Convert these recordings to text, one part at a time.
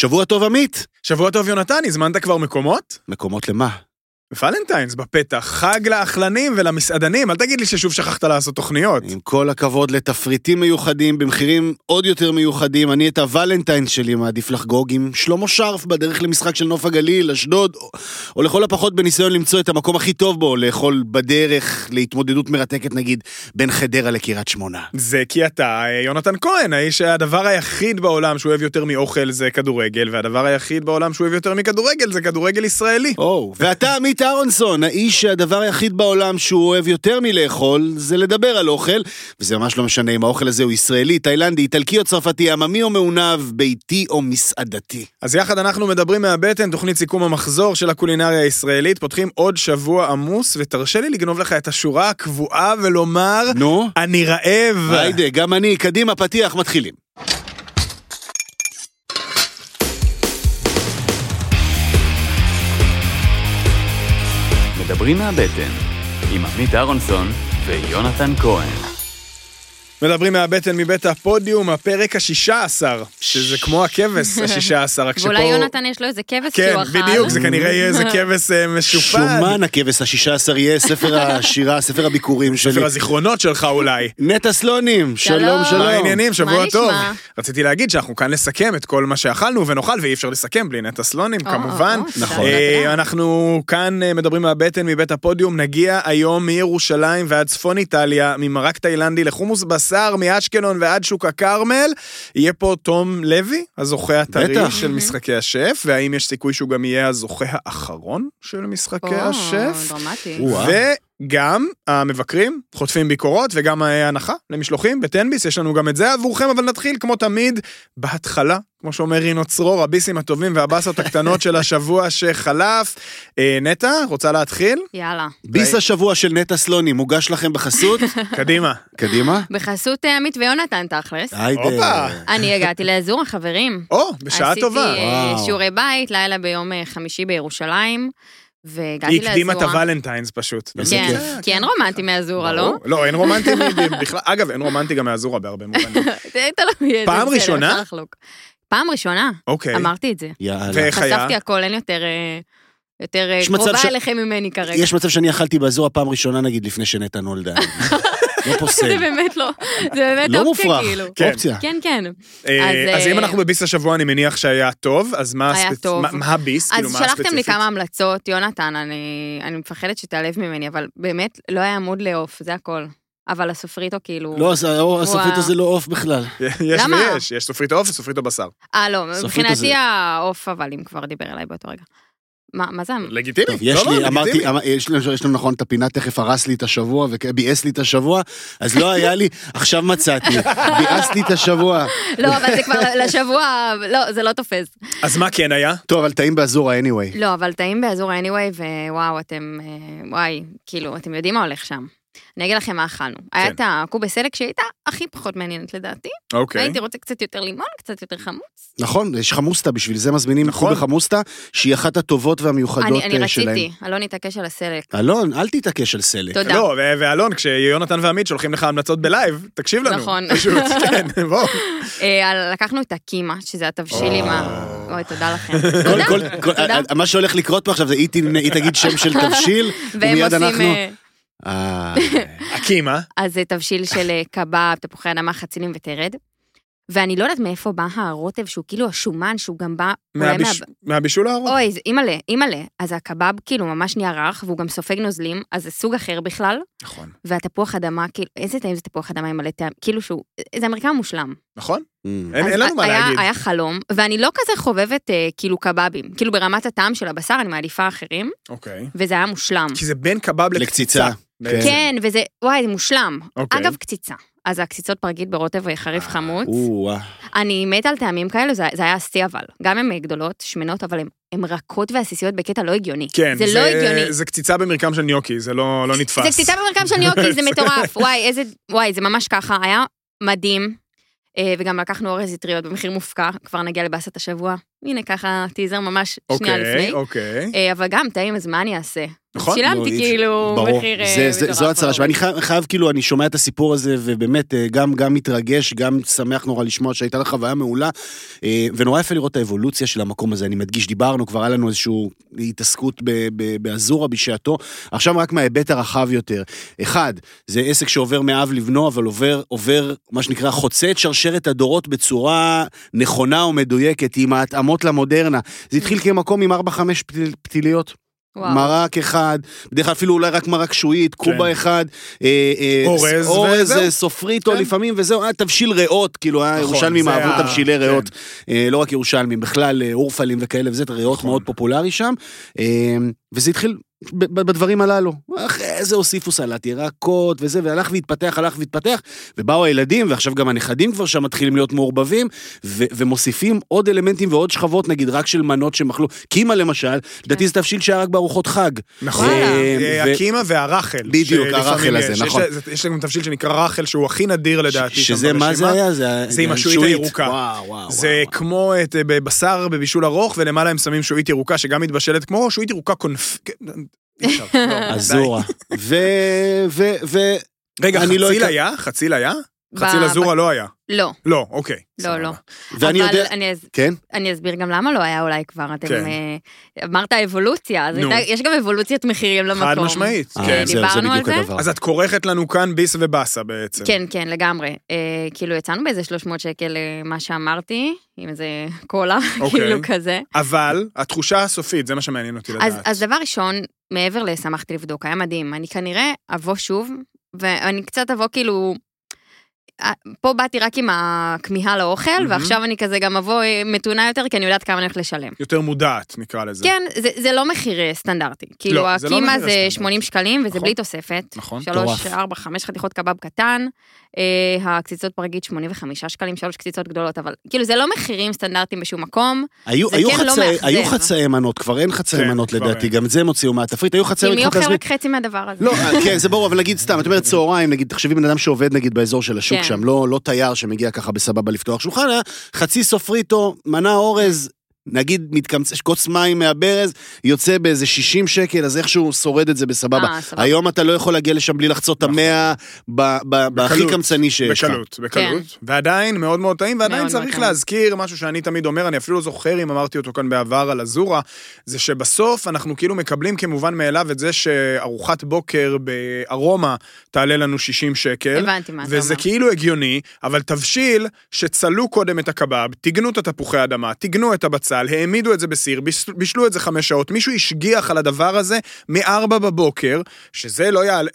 שבוע טוב, עמית. שבוע טוב, יונתן, הזמנת כבר מקומות? מקומות למה? ולנטיינס בפתח, חג לאכלנים ולמסעדנים, אל תגיד לי ששוב שכחת לעשות תוכניות. עם כל הכבוד לתפריטים מיוחדים במחירים עוד יותר מיוחדים, אני את הוולנטיינס שלי מעדיף לחגוג עם שלמה שרף בדרך למשחק של נוף הגליל, אשדוד, או, או לכל הפחות בניסיון למצוא את המקום הכי טוב בו, לאכול בדרך להתמודדות מרתקת נגיד בין חדרה לקריית שמונה. זה כי אתה אה, יונתן כהן, האיש שהדבר היחיד בעולם שהוא אוהב יותר מאוכל זה כדורגל, והדבר היחיד בעולם שהוא אוהב יותר מכדורגל זה כדורגל ישראלי. או, ואתה עמית אהרונסון, האיש שהדבר היחיד בעולם שהוא אוהב יותר מלאכול, זה לדבר על אוכל, וזה ממש לא משנה אם האוכל הזה הוא ישראלי, תאילנדי, איטלקי או צרפתי, עממי או מעונב, ביתי או מסעדתי. אז יחד אנחנו מדברים מהבטן, תוכנית סיכום המחזור של הקולינריה הישראלית, פותחים עוד שבוע עמוס, ותרשה לי לגנוב לך את השורה הקבועה ולומר, נו? אני רעב. היידה, גם אני, קדימה, פתיח, מתחילים. מדברים מהבטן, עם עמית אהרונסון ויונתן כהן. מדברים מהבטן מבית הפודיום, הפרק השישה עשר, שזה כמו הכבש השישה עשר, רק שפה... ואולי יונתן יש לו איזה כבש כן, שהוא אכל. בדיוק, זה כנראה יהיה איזה כבש אה, משופד. שומן הכבש השישה עשר יהיה ספר השירה, ספר הביקורים ספר שלי. הזיכרונות שלך אולי. נטע סלונים, שלום, שלום. מה העניינים? שבוע מה טוב. נשמע? רציתי להגיד שאנחנו כאן לסכם את כל מה שאכלנו ונאכל, ואי אפשר לסכם בלי נטע סלונים, או, כמובן. נכון. אה, תודה. אנחנו כאן אה, מדברים מהבטן, מבית הפודיום, נגיע היום מירושלים ועד צפון איטליה, ממרק תאילנדי לחומוס בשר, מאשקלון ועד שוק הכרמל. יהיה פה תום לוי, הזוכה הטרי בטח. של משחקי השף, והאם יש סיכוי שהוא גם יהיה הזוכה האחרון של משחקי או, השף? דרמטי. וגם המבקרים חוטפים ביקורות וגם הנחה למשלוחים בטנביס, יש לנו גם את זה עבורכם, אבל נתחיל כמו תמיד בהתחלה, כמו שאומר רינו צרור, הביסים הטובים והבאסות הקטנות של השבוע שחלף. אה, נטע, רוצה להתחיל? יאללה. ביס השבוע של נטע סלונים, מוגש לכם בחסות? קדימה. קדימה. בחסות אה, עמית ויונתן תכלס. היידה. הופה. אני הגעתי לאזור החברים. או, בשעה טובה. עשיתי אה. שיעורי בית, לילה ביום חמישי בירושלים, והגעתי היא לאזורה. הקדימה את הוולנטיינס פשוט. כן, כיף. כי אין רומנטי מאזורה, לא? לא, אין רומנטי בכלל. אגב, אין רומנטי גם מאזורה בהרבה מובנים. איזה, פעם ראשונה? פעם ראשונה, אוקיי. אמרתי את זה. יאללה. ואיך היה? חשפתי הכל, אין יותר... אה, יותר אה, קרובה ש- אליכם ממני כרגע. יש מצב שאני אכלתי באזור הפעם ראשונה נגיד לפני שנטע נולדה. לא זה פוסל. באמת לא, זה באמת לא אופציה מופרך. כאילו. כן. אופציה. כן, כן. אה, אז, אז אם אה, אנחנו בביס השבוע, אני מניח שהיה טוב, אז מה היה הספצ- טוב. מה- מה הביס? כאילו, אז מה שלחתם לי הספציפית? כמה המלצות, יונתן, אני, אני מפחדת שתיעלב ממני, אבל באמת לא היה עמוד לעוף, זה הכל. אבל הסופריטו כאילו... לא, אז האור- הסופית וואו. הזה לא עוף בכלל. יש למה? ויש, יש סופרית עוף וסופרית הבשר. אה, לא, סופריטו מבחינתי זה- העוף, אבל אם כבר דיבר אליי באותו רגע. מה, מה זה? לגיטימי. טוב, יש לא, לא, לי, אמרתי, לגיטימי. אמר- יש לנו יש לנו נכון את הפינה תכף הרס לי את השבוע וביאס לי את השבוע, אז לא היה לי, עכשיו מצאתי, ביאס לי את השבוע. לא, אבל זה כבר לשבוע, לא, זה לא תופס. אז מה כן היה? טוב, אבל טעים באזורה anyway. לא, אבל טעים באזור anyway, ווואו, אתם, אה, וואי, כאילו, אתם יודעים מה הולך שם. אני אגיד לכם מה אכלנו. היה כן. את הקובס סלק שהייתה הכי פחות מעניינת לדעתי. אוקיי. הייתי רוצה קצת יותר לימון, קצת יותר חמוץ. נכון, יש חמוסטה, בשביל זה מזמינים נכון. קובה חמוסטה, שהיא אחת הטובות והמיוחדות אני, אני אה, שלהם. רציתי, אלון התעקש על הסלק. אלון, אל תתעקש על סלק. תודה. לא, ו- ואלון, כשיונתן ועמית שולחים לך המלצות ב live, תקשיב לנו. נכון. פשוט, כן, בוא. אה, לקחנו את הקימה, שזה התבשיל עם ה... אוי, תודה לכם. תודה. מה שהולך לקרות פה עכשיו זה היא תגיד שם של תבשיל, והם ומיד עושים... אנחנו... אה, אה, הקימה. אז זה תבשיל של אה, קבב, תפוחי אדמה, חצילים וטרד. ואני לא יודעת מאיפה בא הרוטב, שהוא כאילו השומן, שהוא גם בא... אולי מהביש- מה- מהבישול הארוך. אוי, אימא'לה, אימא'לה. אז הקבב כאילו ממש נהיה רך, והוא גם סופג נוזלים, אז זה סוג אחר בכלל. נכון. והתפוח אדמה, כאילו, איזה טעים זה תפוח אדמה עם מלא טעם, כאילו שהוא, זה אמריקאי מושלם. נכון? אה. אין לנו מה היה, להגיד. היה חלום, ואני לא כזה חובבת אה, כאילו קבבים. כאילו ברמת הטעם של הבשר, אני מעדיפה אחרים, אוקיי. וזה היה מושלם. כי זה בין קבב לקציצה. לקציצה. בעצם. כן, וזה, וואי, זה מושלם. אוקיי. אגב, קציצה. אז הקציצות פרגית ברוטב חריף חמוץ. או-אה. אני מתה על טעמים כאלו, זה, זה היה השיא אבל. גם הן גדולות, שמנות, אבל הן רכות ועסיסיות בקטע לא הגיוני. כן, זה, לא הגיוני. זה קציצה במרקם של ניוקי, זה לא לא נתפס. זה קציצה במרקם של ניוקי, זה מטורף. וואי, איזה, וואי, זה ממש ככה, היה מדהים. אה, וגם לקחנו אורז אטריות במחיר מופקע, כבר נגיע לבאסת השבוע. הנה ככה טיזר ממש שנייה אוקיי, לפני. אוקיי. אה, אבל גם טעים, אז מה אני אעשה? נכון. שילמתי אי- כאילו ברור. מחיר אה, זה- זה-. זו הצהרה שלי. אני חייב, חייב, כאילו, אני שומע את הסיפור הזה, ובאמת, אה, גם, גם מתרגש, גם שמח נורא לשמוע שהייתה לך חוויה מעולה, אה, ונורא יפה לראות את האבולוציה של המקום הזה. אני מדגיש, דיברנו, כבר היה לנו איזושהי התעסקות באזורה בשעתו, עכשיו רק מההיבט הרחב יותר. אחד, זה עסק שעובר מאב לבנו, אבל עובר, עובר, מה שנקרא, חוצה את שרשרת הדורות בצורה נכונה ומדויקת, עם ההתאמות למודרנה. זה התחיל כמקום עם 4-5 פתיל- פתיליות. וואו. מרק אחד, בדרך כלל אפילו אולי רק מרק שועית, קובה אחד, אה, אה, אורז אורז, וזהו. אה, סופריטו כן. לפעמים, וזהו, היה תבשיל ריאות, כאילו, היה נכון, ירושלמים אהבו ה- תבשילי כן. ריאות, אה, לא רק ירושלמים, בכלל אה, אורפלים וכאלה, וזה ריאות נכון. מאוד פופולרי שם, אה, וזה התחיל בדברים הללו. אחרי זה הוסיפו סלט ירקות וזה, והלך והתפתח, הלך והתפתח, ובאו הילדים, ועכשיו גם הנכדים כבר שם מתחילים להיות מעורבבים, ו- ומוסיפים עוד אלמנטים ועוד שכבות, נגיד, רק של מנות אכלו. קימה למשל, לדעתי זה תבשיל שהיה רק בארוחות חג. נכון. אה, ו- הקימה והרחל. בדיוק, הרחל הזה. נכון. יש- גם תבשיל שנקרא רחל, שהוא הכי נדיר לדעתי. שזה, מה זה. היה? זה, עם השועית הירוקה. זה. כמו אה, בבשר בבישול ארוך, ולמעלה הם שמים שועית ירוקה, שגם מתבשלת כמו שועית ירוקה קונפ... לא. אזורה. ו... ו... ו... רגע, אני לא חציל היה? חציל היה? ב- חציל אזורה לא היה. לא, לא, אוקיי. לא, סבבה. לא. ואני אבל יודע... אני אס- כן? אני אסביר גם למה לא היה אולי כבר, אתם כן. אה, אמרת אבולוציה, אז. הייתה- יש גם אבולוציית מחירים למקום. חד משמעית. אה, כן. זה- דיברנו על בדיוק זה? הדבר. אז את כורכת לנו כאן ביס ובאסה בעצם. כן, כן, לגמרי. אה, כאילו יצאנו באיזה 300 שקל אה, מה שאמרתי, עם איזה קולה, אוקיי. כאילו כזה. אבל התחושה הסופית, זה מה שמעניין אותי אז, לדעת. אז דבר ראשון, מעבר לשמחתי לבדוק, היה מדהים. אני כנראה אבוא שוב, ואני קצת אבוא כאילו... פה באתי רק עם הכמיהה לאוכל, מהמם. ועכשיו אני כזה גם אבוא אה, מתונה יותר, כי אני יודעת כמה אני הולכת לשלם. יותר מודעת, נקרא לזה. כן, זה, זה לא מחיר אה, סטנדרטי. כאילו, לא, זה לא הקימה זה סטנדרטי. 80 שקלים, וזה נכון. בלי תוספת. נכון. שלוש, מטורף. ארבע, חמש חתיכות קבב קטן, הקציצות פרגית 85 שקלים, שלוש קציצות גדולות, אבל כאילו זה לא מחירים סטנדרטיים בשום מקום. היו, זה היו, כן לא חצאי, מאכזב. היו חצאי מנות, כבר אין חצאי כן, מנות כבר לדעתי, אין. גם את זה הם הוציאו מהתפריט, היו חצאי כי מי מנות אוכל. רק חצי מהדבר הזה? לא, אה, כן, זה ברור, אבל נגיד סתם, את אומרת צהריים, נגיד, תחשבי בן אדם שעובד נגיד באזור של השוק כן. שם, לא, לא תייר שמגיע ככה בסבבה לפתוח שולחן, היה חצי סופריטו, מנה אורז, נגיד מתקמצ... כוס מים מהברז, יוצא באיזה 60 שקל, אז איכשהו שורד את זה בסבבה. אה, סבבה. היום אתה לא יכול להגיע לשם בלי לחצות את המאה ב- ב- בהכי קמצני שיש לך. בקלות, בקלות. ועדיין מאוד מאוד טעים, ועדיין מאוד מאוד צריך טעים. להזכיר משהו שאני תמיד אומר, אני אפילו לא זוכר אם אמרתי אותו כאן בעבר על אזורה, זה שבסוף אנחנו כאילו מקבלים כמובן מאליו את זה שארוחת בוקר בארומה תעלה לנו 60 שקל. הבנתי מה אתה וזה אומר. כאילו הגיוני, אבל תבשיל שצלו קודם את הקבב, טיגנו את התפוחי אדמה, טיגנו את הבצל, העמידו את זה בסיר, ביש- בישלו את זה חמש שעות, מישהו השגיח על הדבר הזה מארבע בבוקר, שזה לא יעלה...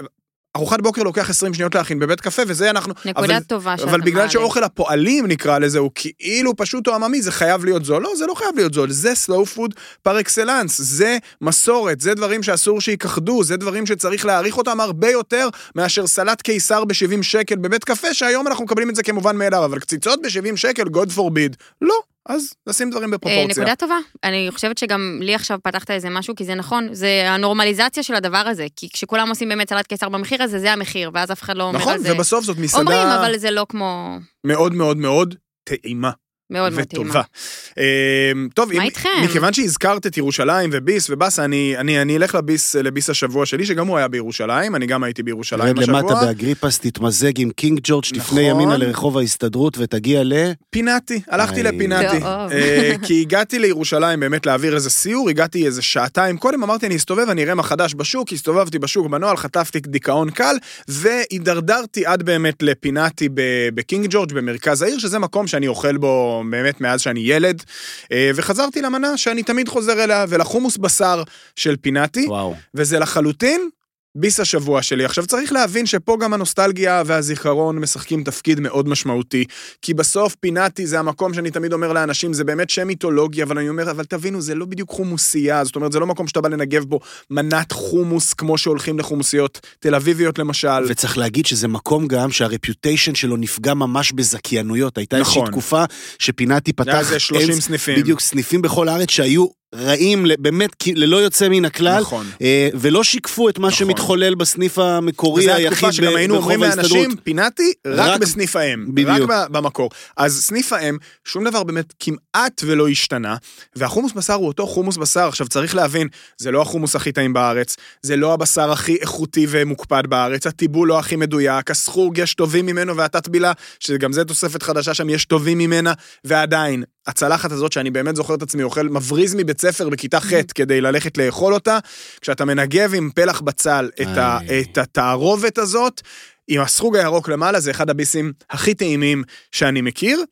ארוחת בוקר לוקח 20 שניות להכין בבית קפה, וזה אנחנו... נקודה אבל- טובה שאתה אבל בגלל מעלה. שאוכל הפועלים נקרא לזה, הוא כאילו פשוט או עממי, זה חייב להיות זול. לא, זה לא חייב להיות זול, זה slow food פר אקסלנס, זה מסורת, זה דברים שאסור שייכחדו, זה דברים שצריך להעריך אותם הרבה יותר מאשר סלט קיסר ב-70 שקל בבית קפה, שהיום אנחנו מקבלים את זה כמובן מאליו, אבל קציצות ב-70 שקל, God forbid. לא, אז נשים דברים אה, בפרופורציה. נקודה טובה. אני חושבת שגם לי עכשיו פתחת איזה משהו, כי זה נכון, זה הנורמליזציה של הדבר הזה. כי כשכולם עושים באמת סלט קיסר במחיר הזה, זה המחיר, ואז אף אחד לא אומר נכון, על זה. ובסוף זאת מסעדה אומרים, אבל זה לא כמו... מאוד מאוד מאוד טעימה. מאוד. וטובה. אמ, טוב, מה אם- איתכם? מכיוון שהזכרת את ירושלים וביס ובאסה, אני, אני, אני אלך לביס, לביס השבוע שלי, שגם הוא היה בירושלים, אני גם הייתי בירושלים השבוע. למטה באגריפס, תתמזג עם קינג ג'ורג', תפנה נכון. ימינה לרחוב ההסתדרות ותגיע ל... פינאטי, הלכתי איי. לפינאטי. אה, כי הגעתי לירושלים באמת להעביר איזה סיור, הגעתי איזה שעתיים קודם, אמרתי אני אסתובב, אני אראה מה חדש בשוק, הסתובבתי בשוק בנוהל, חטפתי דיכאון קל, והידרדרתי עד באמת לפינאטי בקינג ג'ורג' במרכז העיר, שזה מקום שאני אוכל בו באמת מאז שאני ילד, אה, וחזרתי למנה שאני תמיד חוזר אליה, ולחומוס בשר של פינאטי. וואו. וזה לחלוטין ביס השבוע שלי. עכשיו צריך להבין שפה גם הנוסטלגיה והזיכרון משחקים תפקיד מאוד משמעותי, כי בסוף פינאטי זה המקום שאני תמיד אומר לאנשים, זה באמת שם מיתולוגי, אבל אני אומר, אבל תבינו, זה לא בדיוק חומוסייה, זאת אומרת, זה לא מקום שאתה בא לנגב בו מנת חומוס כמו שהולכים לחומוסיות תל אביביות למשל. וצריך להגיד שזה מקום גם שהרפיוטיישן שלו נפגע ממש בזכיינויות. הייתה נכון. איזושהי תקופה שפינאטי פתח... היה איזה 30 אין- סניפים. בדיוק, סניפים בכל הארץ שהיו רעים, באמת ללא יוצא מן הכלל. נכון. אה, ולא שיקפו את מה נכון. שמתחולל בסניף המקורי וזו היחיד התקופה שגם היינו אומרים ברחוב לאנשים, ההסתדרות. פינתי רק רק- בסניף האם. בדיוק. רק במקור. אז סניף האם, שום דבר באמת כמעט ולא השתנה, והחומוס בשר הוא אותו חומוס בשר. עכשיו צריך להבין, זה לא החומוס הכי טעים בארץ, זה לא הבשר הכי איכותי ומוקפד בארץ, הטיבול לא הכי מדויק, הסחוג יש טובים ממנו והתת-בילה, שגם זה תוספת חדשה שם, יש טובים ממנה, ועדיין, הצלחת הזאת שאני באמת זוכר את עצמי אוכל, מבריז מבית ספר בכיתה ח' כדי ללכת לאכול אותה, כשאתה מנגב עם פלח בצל את, ה. את התערובת הזאת, עם הסחוג הירוק למעלה, זה אחד הביסים הכי טעימים שאני מכיר.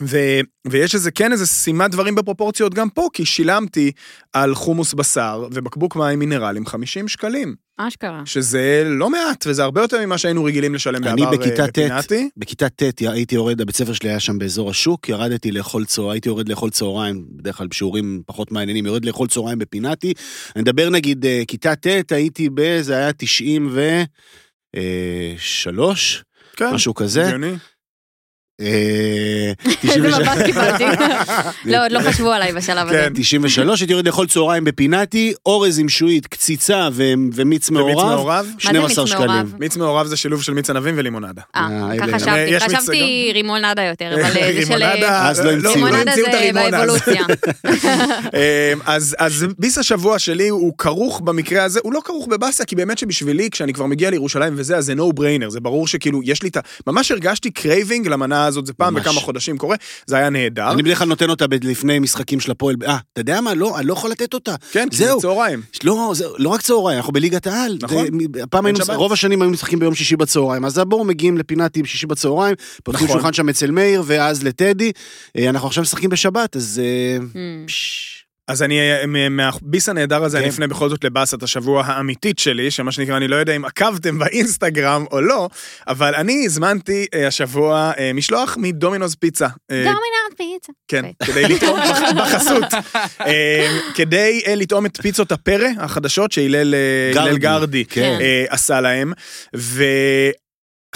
ו, ויש איזה, כן, איזה שימת דברים בפרופורציות גם פה, כי שילמתי על חומוס בשר ובקבוק מים מינרלים 50 שקלים, אשכרה. שזה לא מעט, וזה הרבה יותר ממה שהיינו רגילים לשלם אני בעבר בכיתה אה, ט'. בפינתי. בכיתה ט' הייתי יורד, הבית ספר שלי היה שם באזור השוק, ירדתי לאכול צהריים, הייתי יורד לאכול צהריים, בדרך כלל בשיעורים פחות מעניינים, יורד לאכול צהריים בפינתי. אני מדבר נגיד, אה, כיתה ט', הייתי ב... זה היה 93, כן, משהו כזה. הגיוני. אה, איזה 93. מבט קיבלתי. לא, עוד לא חשבו עליי בשלב הזה. כן. 93, הייתי יורד לאכול צהריים בפינתי, אורז עם שועית, קציצה ו- ומיץ מעורב, מעורב? מה זה 12 מיץ שקלים. מעורב? מיץ מעורב זה שילוב של מיץ ענבים ולימונדה. אה, אה, חשבתי, יש מיץ חשבתי רימונדה יותר, אבל אה, זה של... רימונדה, אז לא המציאו. רימונדה המציאו את זה באבולוציה. אמ, אז, אז ביס השבוע שלי הוא כרוך במקרה הזה, הוא לא כרוך בבאסה, כי באמת שבשבילי, כשאני כבר מגיע לירושלים וזה, אז זה no brainer, זה ברור שכאילו, יש לי את ה... ממש הרגשתי craving למנה הזאת, זה פעם ממש. בכמה חודשים קורה, זה היה נהדר. אני בדרך כלל נותן אותה לפני משחקים של הפועל, אה, אתה יודע מה? לא, אני לא יכול לתת אותה. כן, כי זה. צהריים. לא, זה לא רק צהריים, אנחנו בליגת העל. נכון. הפעם היינו. רוב השנים היינו משחקים ביום שישי בצהריים, אז בואו מגיעים לפינאטי בשישי בצהריים, פותחים נכון. שולחן שם אצל מאיר, ואז לטדי. אה, אנחנו עכשיו משחקים בשבת, אז... אה. פש. אז אני, אה, מהביס הנהדר הזה, אני כן. אפנה בכל זאת לבאסת השבוע האמיתית שלי, שמה שנקרא, אני לא יודע אם עקבתם באינסטגרם או לא, אבל אני הזמנתי אה, השבוע אה, משלוח מדומינוס פיצה. דומינר פיצה. כן, אוקיי. כדי לטעום בח- בחסות. כדי לטעום את פיצות הפרא החדשות שהלל גרדי, כן. עשה להם,